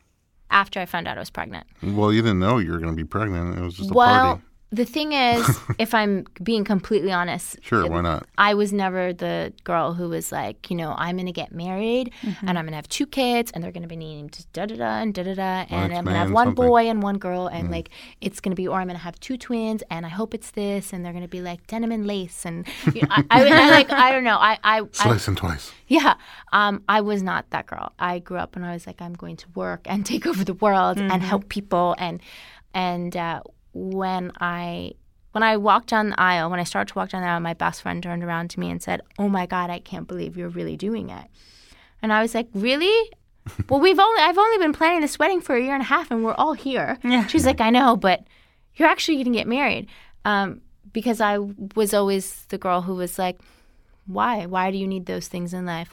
After I found out I was pregnant. Well, you didn't know you were going to be pregnant. It was just a Well, party. The thing is, if I'm being completely honest, Sure, why not? I was never the girl who was like, you know, I'm going to get married Mm-hmm. and I'm going to have two kids and they're going to be named da da da and da da da and I'm going to have one something. boy and one girl and Mm. like it's going to be, or I'm going to have two twins and I hope it's this and they're going to be like denim and lace and you know, I, I, I like I don't know I I, I Slice and twice. yeah, um, I was not that girl. I grew up and I was like, I'm going to work and take over the world and help people. And and uh, when I when I walked down the aisle, when I started to walk down the aisle, my best friend turned around to me and said, "Oh my God, I can't believe you're really doing it." And I was like, "Really?" well, we've only I've only been planning this wedding for a year and a half, and we're all here. Yeah. She's like, "I know, but you're actually going to get married." Um, because I was always the girl who was like, why? Why do you need those things in life?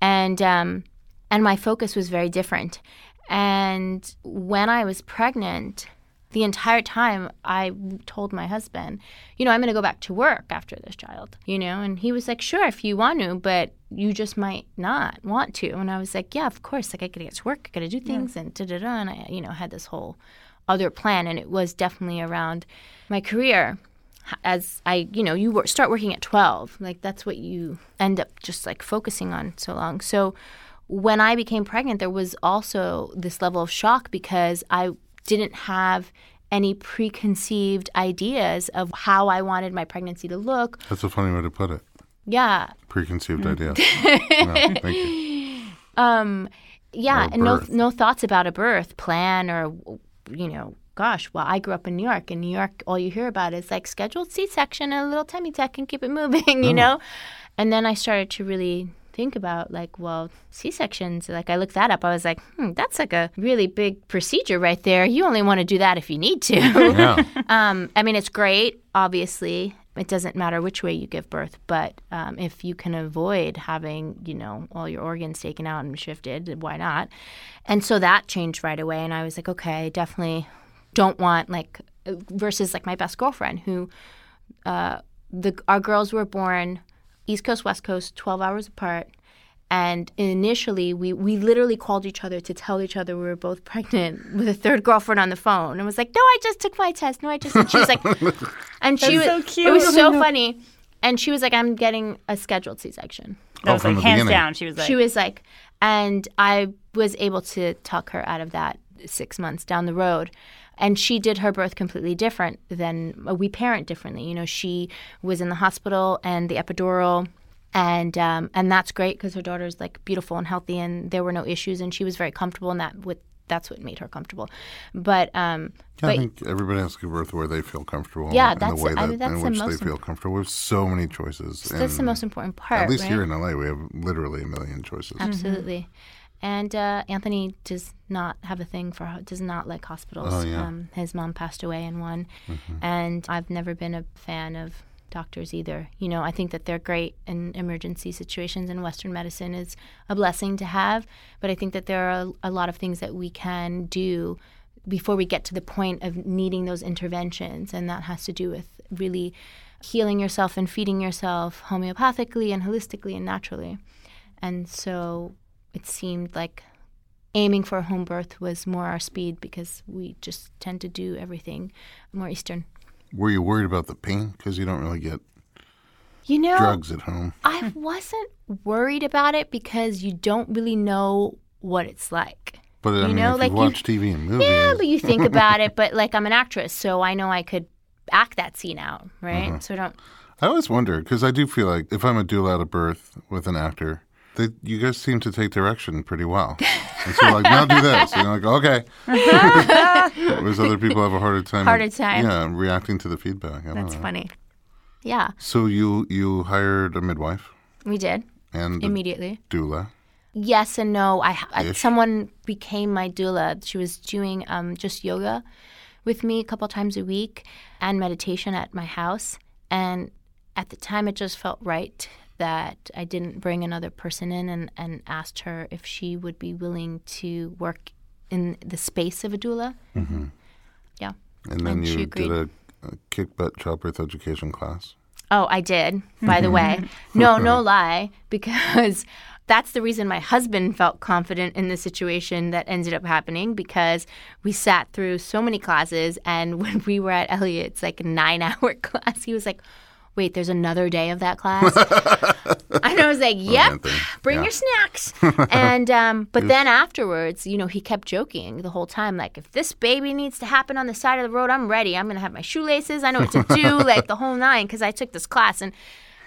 And um, and my focus was very different. And when I was pregnant, the entire time I told my husband, you know, I'm going to go back to work after this child, you know, and he was like, sure, if you want to, but you just might not want to. And I was like, yeah, of course, like I got to get to work, I got to do things, yeah. and da da da. And I, you know, had this whole other plan, and it was definitely around my career. As I, you know, you work, start working at 12, like that's what you end up just like focusing on so long. So when I became pregnant, there was also this level of shock because I didn't have any preconceived ideas of how I wanted my pregnancy to look. That's a funny way to put it. Yeah. Preconceived idea. no, thank you. Um, yeah, and no no thoughts about a birth plan or you know, gosh, well, I grew up in New York. In New York, all you hear about is like scheduled C-section and a little tummy tuck and keep it moving, you oh. know. And then I started to really think about like, well, C sections, like I looked that up. I was like, hmm, that's like a really big procedure right there. You only want to do that if you need to. yeah. um, I mean, it's great, obviously. It doesn't matter which way you give birth, but um, if you can avoid having, you know, all your organs taken out and shifted, why not? And so that changed right away. And I was like, okay, definitely don't want like versus like my best girlfriend who uh, the our girls were born East Coast, West Coast, 12 hours apart. And initially, we, we literally called each other to tell each other we were both pregnant with a third girlfriend on the phone. And was like, no, I just took my test. No, I just. And she was like, and she was, so cute. it was so funny. And she was like, I'm getting a scheduled C section. Oh, that oh, was like hands beginning. down. She was like, she was like, and I was able to talk her out of that six months down the road and she did her birth completely different than uh, we parent differently. You know, she was in the hospital and the epidural and um, and that's great because her daughter's like beautiful and healthy and there were no issues and she was very comfortable in that with that's what made her comfortable. But um, yeah, I think everybody has to give birth where they feel comfortable. Yeah, that's the way that, I mean, that's in which most they feel comfortable. We have so many choices. That's the most important part. At least right? here in LA, we have literally a million choices. Absolutely. Mm-hmm. And uh, Anthony does not have a thing for does not like hospitals. Oh, yeah. um, his mom passed away in one, mm-hmm. and I've never been a fan of doctors either. You know, I think that they're great in emergency situations, and Western medicine is a blessing to have. But I think that there are a, a lot of things that we can do before we get to the point of needing those interventions, and that has to do with really healing yourself and feeding yourself homeopathically and holistically and naturally. And so it seemed like aiming for a home birth was more our speed because we just tend to do everything more Eastern. Were you worried about the pain because you don't really get you know drugs at home? I wasn't worried about it because you don't really know what it's like. But I you mean, know, like you watch you, TV and movies, yeah, but you think about it. But like I'm an actress, so I know I could act that scene out, right? Uh-huh. So don't. I always wonder because I do feel like if I'm a doula at a birth with an actor, they, you guys seem to take direction pretty well. And so, like, now do this. And you're like, okay. Whereas other people have a harder time. Harder time. Yeah, reacting to the feedback. That's funny. Yeah. So you you hired a midwife. We did. And immediately. Doula. Yes and no. I, I someone became my doula. She was doing um, just yoga with me a couple times a week and meditation at my house. And at the time, it just felt right that I didn't bring another person in and, and asked her if she would be willing to work in the space of a doula. Mm-hmm. Yeah. And then and you did a, a kick butt childbirth education class. Oh, I did, by the way. No, no lie, because that's the reason my husband felt confident in the situation that ended up happening because we sat through so many classes. And when we were at Elliot's, like nine hour class, he was like, wait, there's another day of that class. and I was like, yep, bring yeah. your snacks. and um, but then afterwards, you know, he kept joking the whole time, like, if this baby needs to happen on the side of the road, I'm ready. I'm gonna have my shoelaces. I know what to do, like the whole nine, because I took this class and.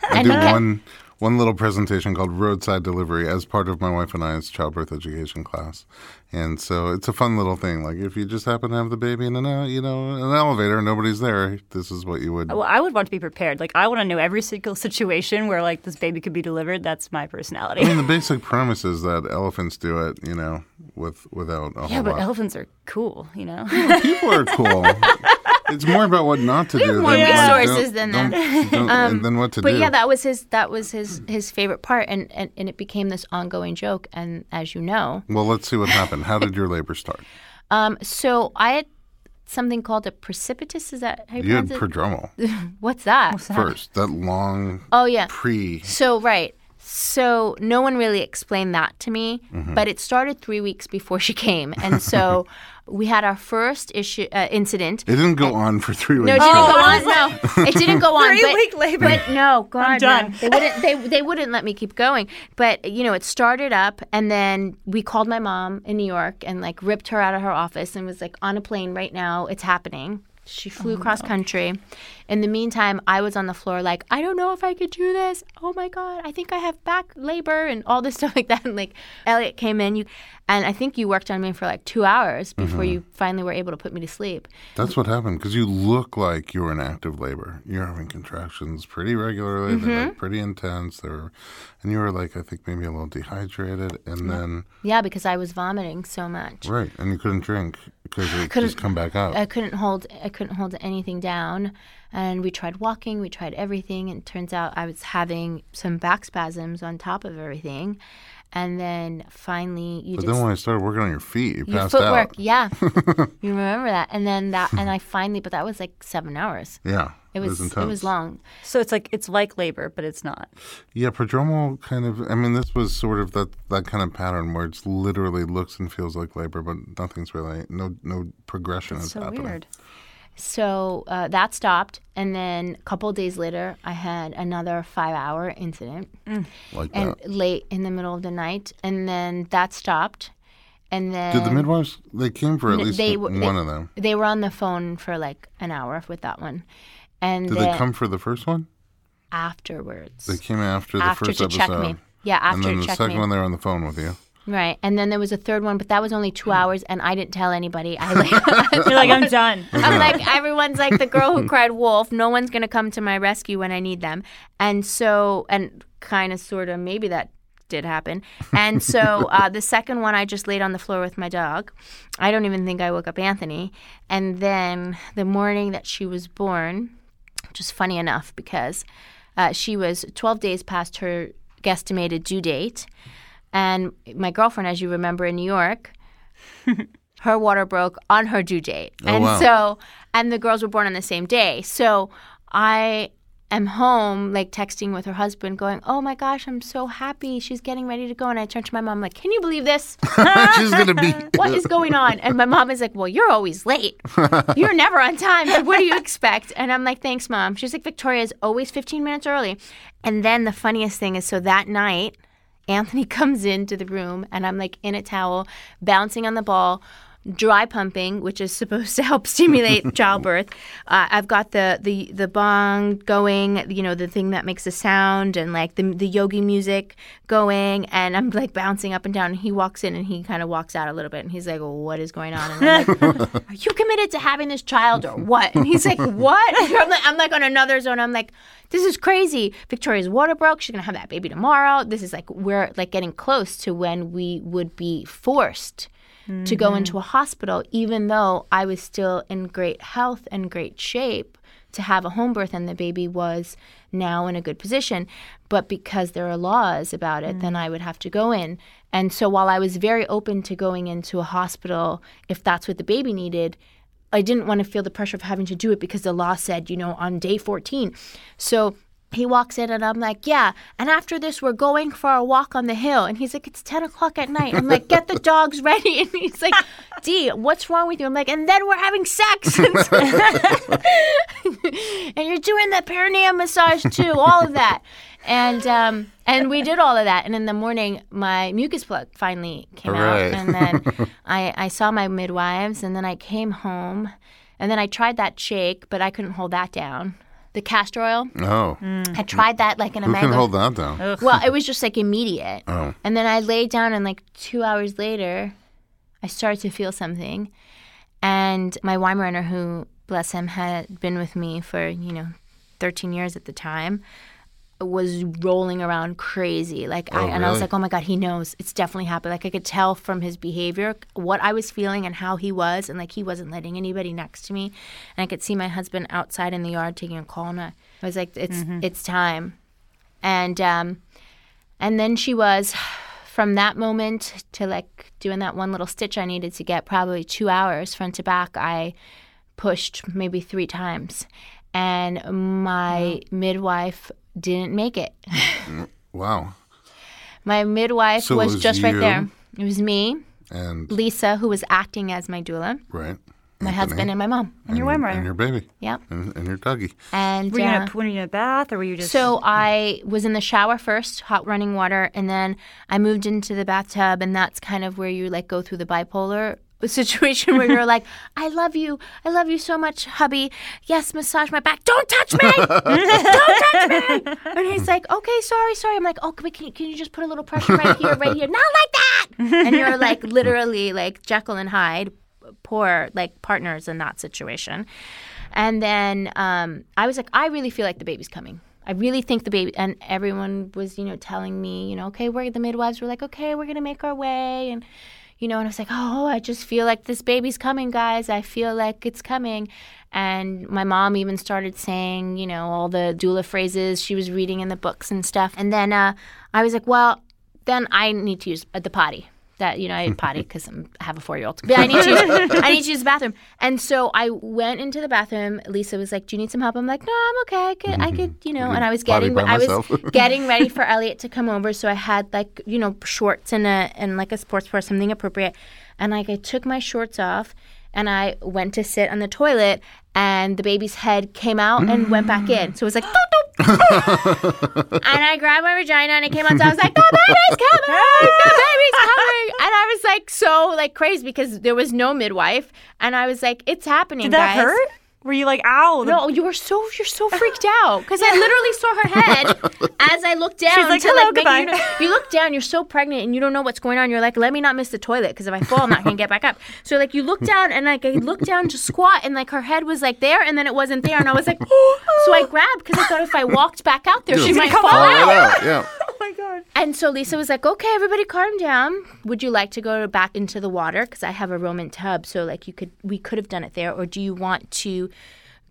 I and did one one little presentation called Roadside Delivery as part of my wife and I's childbirth education class. And so it's a fun little thing. Like if you just happen to have the baby in an, you know, an elevator nobody's there, this is what you would. Well, I would want to be prepared. Like I want to know every single situation where like this baby could be delivered. That's my personality. I mean, the basic premise is that elephants do it, you know, with without a yeah, but lot. elephants are cool, you know. people are cool. It's more about what not to We do. have more than, resources don't- than don't- don't- and then what to but do. yeah, that was his that was his his favorite part, and, and and it became this ongoing joke. And as you know, well, let's see what happened. How did your labor start? um, so I had something called a precipitous. Is that how you You had pronounce it? prodromal What's that? first. That long Oh yeah. pre. So right. So no one really explained that to me, Mm-hmm. but it started three weeks before she came, and so we had our first issue uh, incident. It didn't go on for three weeks. No, it didn't straight. go on. No, it didn't go on. Three but, week labor. But no, God, done. no. They wouldn't. They they wouldn't let me keep going. But you know, it started up, and then we called my mom in New York and like ripped her out of her office and was like on a plane right now. It's happening. She flew cross country. In the meantime, I was on the floor like, I don't know if I could do this. Oh my God, I think I have back labor and all this stuff like that. And like Elliot came in, you, and I think you worked on me for like two hours before you finally were able to put me to sleep. That's what happened because you look like you were in active labor. You're having contractions pretty regularly. They're Mm-hmm. like pretty intense. They were, and you were like I think maybe a little dehydrated, and then Yeah, because I was vomiting so much. right, and you couldn't drink because it just come back up. I couldn't hold I couldn't hold anything down. And we tried walking, we tried everything, and it turns out I was having some back spasms on top of everything. And then finally you but just then when I started working on your feet, you your passed footwork, out. yeah. you remember that. And then that and I finally but that was like seven hours. Yeah, It was intense. it was long. So it's like it's like labor, but it's not. Yeah, prodromal kind of. I mean, this was sort of that that kind of pattern where it's literally looks and feels like labor, but nothing's really no no progression is So happening. weird. So uh, that stopped, and then a couple days later, I had another five-hour incident. Like and that. late in the middle of the night, and then that stopped, and then Did the midwives? They came for at N- least they one w- they- of them. they were on the phone for like an hour with that one, and Did then they come for the first one? afterwards. They came after the after first to episode. check me, yeah, after and then to the check second me, one, they were on the phone with you. Right? And then there was a third one, but that was only Hmm. two hours, and I didn't tell anybody. I like, You're like I'm done. I'm like everyone's like the girl who cried wolf. No one's gonna come to my rescue when I need them, and so and kind of sort of maybe that did happen. And so uh, the second one, I just laid on the floor with my dog. I don't even think I woke up Anthony. And then the morning that she was born, which is funny enough because uh, she was 12 days past her guesstimated due date. And my girlfriend, as you remember in New York, her water broke on her due date. Oh, and wow. so, and the girls were born on the same day. So I am home, like texting with her husband, going, Oh my gosh, I'm so happy. She's getting ready to go. And I turn to my mom, like, Can you believe this? She's gonna be. what is going on? And my mom is like, Well, you're always late. You're never on time. Like, what do you expect? And I'm like, Thanks, mom. She's like, Victoria is always 15 minutes early. And then the funniest thing is so that night, Anthony comes into the room and I'm like in a towel, bouncing on the ball, dry pumping, which is supposed to help stimulate childbirth. Uh, I've got the, the the bong going, you know, the thing that makes a sound, and like the the yogi music going, and I'm like bouncing up and down. And he walks in and he kind of walks out a little bit, and he's like, well, "What is going on?" And I'm like, "Are you committed to having this child or what?" And he's like, "What?" I'm like, I'm like on another zone. I'm like, "This is crazy. Victoria's water broke. She's gonna have that baby tomorrow. This is like we're like getting close to when we would be forced." To go into mm-hmm. a hospital, even though I was still in great health and great shape to have a home birth and the baby was now in a good position. But because there are laws about it, then mm. I would have to go in. And so while I was very open to going into a hospital if that's what the baby needed, I didn't want to feel the pressure of having to do it because the law said, you know, on day 14. So he walks in and I'm like, yeah. And after this, we're going for a walk on the hill. And he's like, it's 10 o'clock at night. I'm like, get the dogs ready. And he's like, Dee, what's wrong with you? I'm like, and then we're having sex. and you're doing the perineum massage too, all of that. And um, and we did all of that. And in the morning, my mucus plug finally came Hooray. out. And then I, I saw my midwives. And then I came home. And then I tried that shake, but I couldn't hold that down. The castor oil. Oh, I tried that like in a who can hold that down? Well, it was just like immediate. Oh. And then I laid down, and like two hours later, I started to feel something. And my Weimaraner, who, bless him, had been with me for, you know, 13 years at the time, was rolling around crazy. Like I and I was like, "Oh my god, he knows. It's definitely happened." Like I could tell from his behavior what I was feeling and how he was and like he wasn't letting anybody next to me. And I could see my husband outside in the yard taking a call and I I was like, "It's it's time." And um and then she was from that moment to like doing that one little stitch I needed to get probably 2 hours front to back. I pushed maybe 3 times. And my midwife didn't make it. Wow. My midwife So was, was just right there. It was me, And Lisa, who was acting as my doula, right. my Anthony, husband, and my mom. And your wine and your baby. Yep. And, and your doggy. And Were you, in uh, a, were you in a bath or were you just. so I was in the shower first, hot running water, and then I moved into the bathtub, and that's kind of where you like go through the bipolar situation where you're like, I love you, I love you so much, hubby. Yes, massage my back. Don't touch me, don't touch me. And he's like, okay, sorry, sorry. I'm like, oh, can, can, can you just put a little pressure right here, right here? Not like that. And you're like literally like Jekyll and Hyde, poor like partners in that situation. And then um, I was like, I really feel like the baby's coming. I really think the baby, and everyone was, you know, telling me, you know, okay, we're the midwives were like, okay, we're gonna make our way, and you know, and I was like, oh, I just feel like this baby's coming, guys. I feel like it's coming. And my mom even started saying, you know, all the doula phrases she was reading in the books and stuff. And then uh, I was like, well, then I need to use uh, the potty. That you know, I potty because I have a four-year-old. But I need to, use, I need to use the bathroom. And so I went into the bathroom. Lisa was like, "Do you need some help?" I'm like, "No, I'm okay. I could, I could, you know." And I was getting, I was getting ready for Elliot to come over. So I had like, you know, shorts and a and like a sports bra, something appropriate. And like I took my shorts off and I went to sit on the toilet and the baby's head came out and went back in. So it was like and I grabbed my vagina and it came out. So I was like, the baby's coming! The baby's coming! And I was like so like crazy because there was no midwife. And I was like, it's happening, Did that guys. hurt? Were you like, ow? the- No, you were so you're so freaked out because I literally saw her head as I looked down. She's like, to, "Hello, make goodbye." You, know- you look down, you're so pregnant, and you don't know what's going on. You're like, let me not miss the toilet because if I fall, I'm not gonna get back up. So like, you look down and like I looked down to squat, and like her head was like there, and then it wasn't there, and I was like, so I grabbed because I thought if I walked back out there, she might fall Fall out. out. Yeah. My God. And so Lisa was like, "Okay, everybody, calm down. Would you like to go back into the water? Because I have a Roman tub, so like you could, we could have done it there. Or do you want to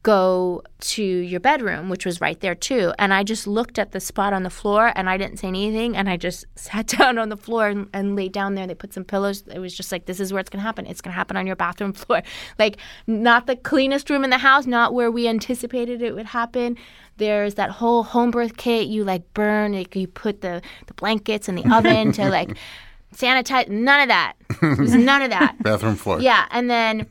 go to your bedroom, which was right there too?" And I just looked at the spot on the floor, and I didn't say anything, and I just sat down on the floor and, and laid down there. They put some pillows. It was just like, "This is where it's gonna happen. It's gonna happen on your bathroom floor. Like, not the cleanest room in the house, not where we anticipated it would happen." There's that whole home birth kit. You like burn, like you put the, the blankets in the oven to like sanitize. None of that. It was none of that. Bathroom floor. Yeah. And then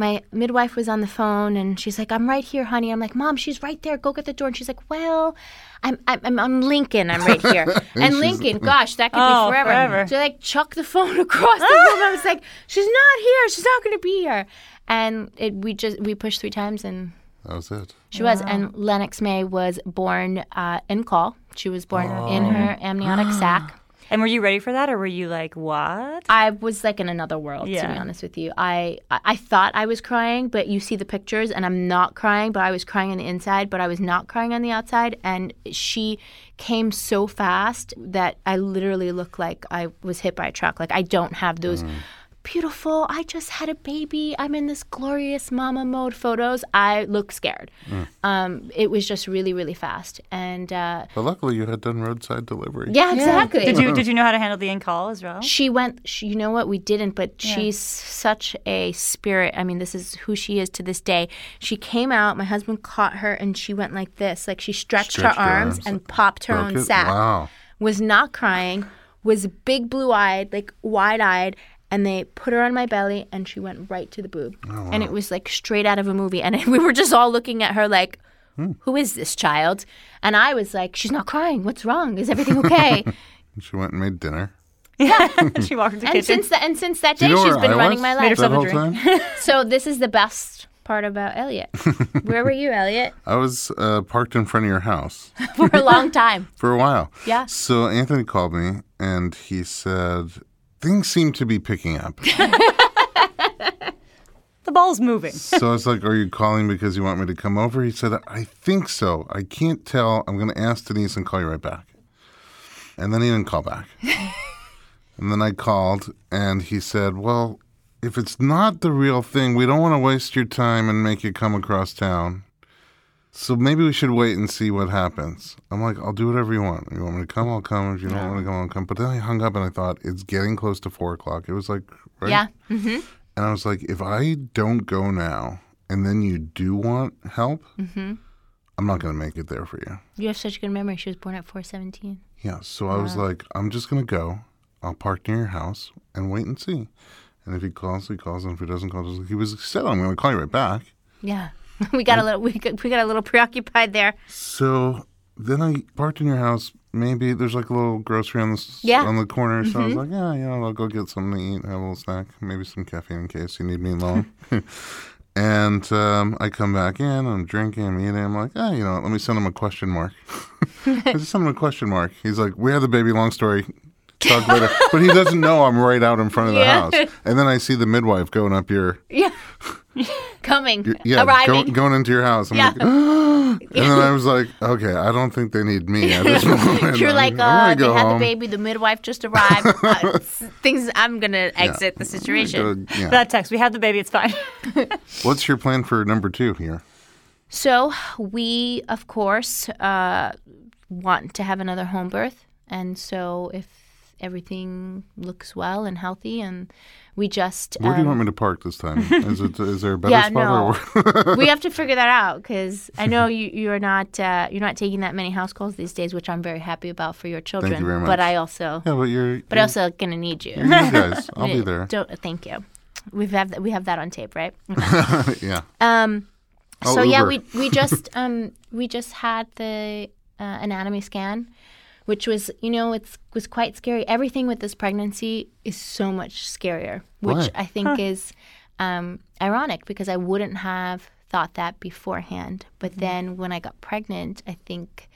my midwife was on the phone and she's like, I'm right here, honey. I'm like, Mom, she's right there. Go get the door. And she's like, Well, I'm I'm, I'm on Lincoln. I'm right here. and Lincoln, gosh, that could Oh, be forever. forever. So like chuck the phone across the room. I was like, She's not here. She's not going to be here. And it, we just we pushed three times and That was it. she was, and Lennox May was born uh, en caul. She was born in her amniotic sac. And were you ready for that or were you like, what? I was like in another world, to be honest with you. I, I I thought I was crying, but you see the pictures, and I'm not crying, but I was crying on the inside, but I was not crying on the outside. And she came so fast that I literally looked like I was hit by a truck. Like I don't have those. Mm. Beautiful. I just had a baby. I'm in this glorious mama mode photos. I look scared. Um, it was just really, really fast. And uh, But luckily, you had done roadside delivery. yeah, exactly. Did you did you know how to handle the en caul as well? She went. She, you know what? We didn't, but she's such a spirit. I mean, this is who she is to this day. She came out. My husband caught her, and she went like this. Like she stretched, Stretched her her arms arms. and popped her own it? sack. Wow. Was not crying. Was big blue eyed, like wide eyed. And they put her on my belly, and she went right to the boob. Oh, And it was like straight out of a movie. And we were just all looking at her like, Hmm. "Who is this child?" And I was like, "She's not crying. What's wrong? Is everything okay?" She went and made dinner. Yeah, she walked into the and kitchen. since that, and since that day, you know she's where been I running was my Made life. herself that a whole drink. time? So this is the best part about Elliot. Where were you, Elliot? I was uh, parked in front of your house For a long time. for a while. Yeah. So Anthony called me and he said, Things seem to be picking up. the ball's moving. so I was like, Are you calling because you want me to come over? He said, I think so. I can't tell. I'm going to ask Denise and call you right back. And then he didn't call back. and then I called and he said, Well, if it's not the real thing, we don't want to waste your time and make you come across town. So maybe we should wait and see what happens. I'm like, I'll do whatever you want. You want me to come? I'll come. If you don't want to come, I'll come. But then I hung up and I thought, it's getting close to four o'clock. It was like, right? Yeah. Mm-hmm. And I was like, if I don't go now and then you do want help, Mm-hmm. I'm not going to make it there for you. You have such good memory. She was born at 417. Yeah. So I was like, I'm just going to go. I'll park near your house and wait and see. And if he calls, he calls. And if he doesn't call, just- he was said, I'm going to call you right back. Yeah. we got a little we got, we got a little preoccupied there. So then I parked in your house. Maybe there's like a little grocery on the Yeah. on the corner. So I was like, yeah, you know, I'll go get something to eat, have a little snack, maybe some caffeine in case you need me alone. and um, I come back in, I'm drinking, I'm eating. I'm like, ah, you know, what, let me send him a question mark. I just sent him a question mark. He's like, we had the baby. Long story. Talk later. but he doesn't know I'm right out in front of the Yeah. house. And then I see the midwife going up your, Yeah. Coming. yeah, go, Arriving. going into your house. I'm Yeah. like, and then I was like, okay, I don't think they need me at this moment. You're I'm- like, I'm gonna uh, they go had home. the baby, the midwife just arrived. uh, things, I'm going to exit the situation. Go- yeah. That text, we have the baby, it's fine. What's your plan for number two here? So we, of course, uh, want to have another home birth, and so if everything looks well and healthy, and we just Where do you um, want me to park this time? Is it is there a better Yeah, spot? Or we have to figure that out because I know you you're not uh, you're not taking that many house calls these days, which I'm very happy about for your children. Thank you very much. But I also yeah, but you're. but you're, also gonna need you. you're guys. I'll be there. Don't thank you. We've have we have that on tape, right? yeah. Um, I'll so yeah, we we just um we just had the uh, anatomy scan, which was you know it's was quite scary. Everything with this pregnancy is so much scarier, which Why? I think is um, ironic because I wouldn't have thought that beforehand. But Mm-hmm. then when I got pregnant, I think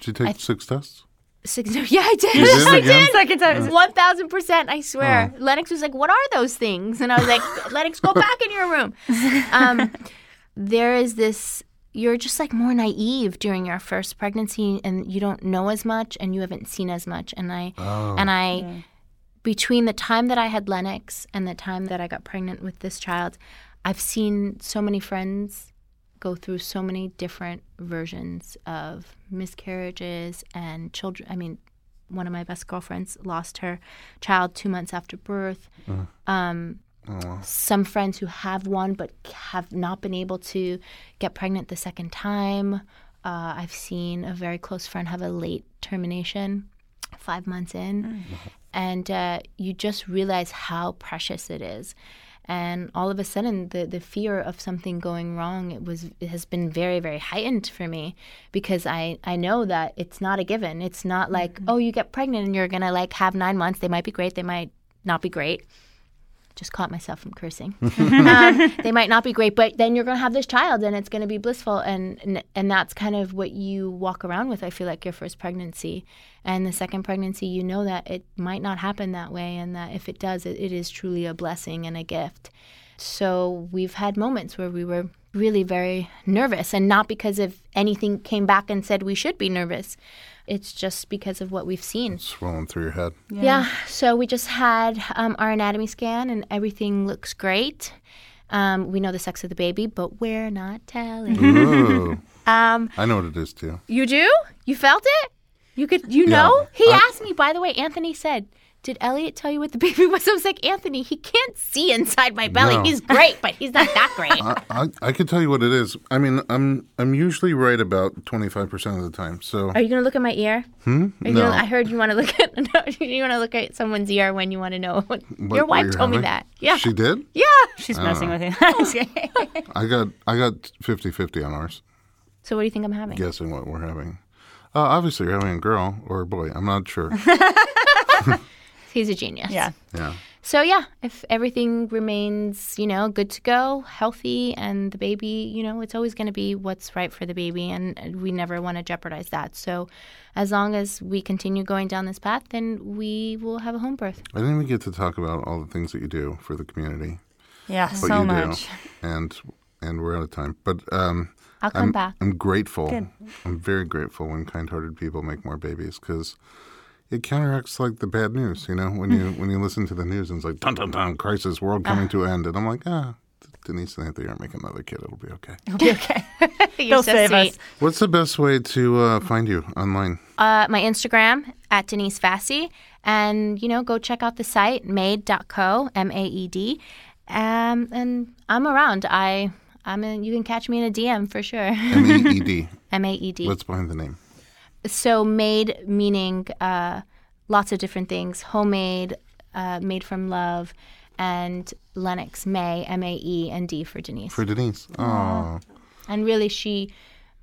Did you take six tests? six. Yeah, I did. Did I again? did. Second time. One thousand percent, I swear. Lennox was like, "What are those things?" And I was like, "Lennox, go back in your room." Um, there is this. You're just like more naive during your first pregnancy, and you don't know as much, and you haven't seen as much. And I, Oh. and I, between the time that I had Lennox and the time that I got pregnant with this child, I've seen so many friends go through so many different versions of miscarriages and children. I mean, one of my best girlfriends lost her child two months after birth. Um, some friends who have one but have not been able to get pregnant the second time. Uh, I've seen a very close friend have a late termination, five months in, and uh, you just realize how precious it is. And all of a sudden, the, the fear of something going wrong it was it has been very very heightened for me because I I know that it's not a given. It's not like oh you get pregnant and you're gonna like have nine months. They might be great. They might not be great just caught myself from cursing. um, they might not be great, but then you're going to have this child, and it's going to be blissful, and, and and that's kind of what you walk around with. I feel like your first pregnancy, and the second pregnancy, you know that it might not happen that way, and that if it does, it, it is truly a blessing and a gift. So we've had moments where we were really very nervous, and not because of anything came back and said we should be nervous. It's just because of what we've seen. Swelling through your head. Yeah. So we just had um, our anatomy scan, and everything looks great. Um, we know the sex of the baby, but we're not telling. Ooh. um, I know what it is too. you do? You felt it? You could? You Yeah. know? He I- asked me. By the way, Anthony said, "Did Elliot tell you what the baby was?" I was like, "Anthony, he can't see inside my belly. No. He's great, but he's not that great." I, I, I could tell you what it is. I mean, I'm I'm usually right about 25% of the time. So Are you gonna look at my ear? Hmm? No. gonna- I heard you want to look at you want to look at someone's ear when you want to know. What, what- your wife you're told me that. Yeah. She did? yeah. She's messing with you. I got I got 50-50 on ours. So what do you think I'm having? Guessing what we're having. Uh, obviously, you're having a girl or a boy. I'm not sure. He's a genius. yeah. yeah. So yeah, if everything remains, you know, good to go, healthy, and the baby, you know, it's always going to be what's right for the baby, and and we never want to jeopardize that. So, as long as we continue going down this path, then we will have a home birth. I didn't even get to talk about all the things that you do for the community. Yeah, What so you much. do. and and we're out of time. But um, I'll come I'm, back. I'm grateful. Good. I'm very grateful when kind-hearted people make more babies because it counteracts like the bad news. You know, when you when you listen to the news and it's like dun dun dun, crisis, world coming to an end, and I'm like, ah, Denise and Anthony aren't making another kid. It'll be okay. It'll be okay. You're They'll so save sweet. us. What's the best way to uh, find you online? Uh, my Instagram at Denise Vasi, and you know, go check out the site maed.co, M A E D, um, and I'm around. I I'm in, you can catch me in a DM for sure. M A E D. M A E D. What's behind the name? So Maed meaning uh, lots of different things. Homemade, uh, made from love, and Lennox Mae M A E and D for Denise. For Denise. Oh, and really, she,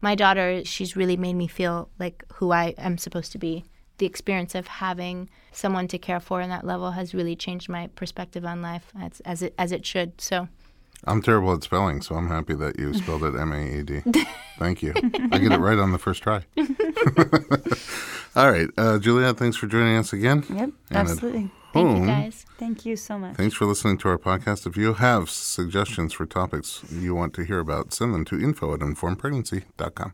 my daughter, she's really made me feel like who I am supposed to be. The experience of having someone to care for in that level has really changed my perspective on life, as, as it as it should. So. I'm terrible at spelling, so I'm happy that you spelled it M A E D. Thank you. I get it right on the first try. All right, uh, Juliet, thanks for joining us again. Yep, And absolutely. Thank you guys. Thank you so much. Thanks for listening to our podcast. If you have suggestions for topics you want to hear about, send them to info at informedpregnancy.com.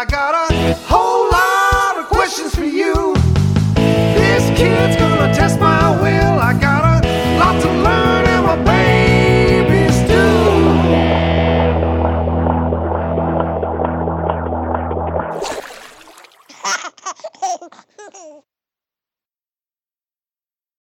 I got a whole lot of questions for you. This kid's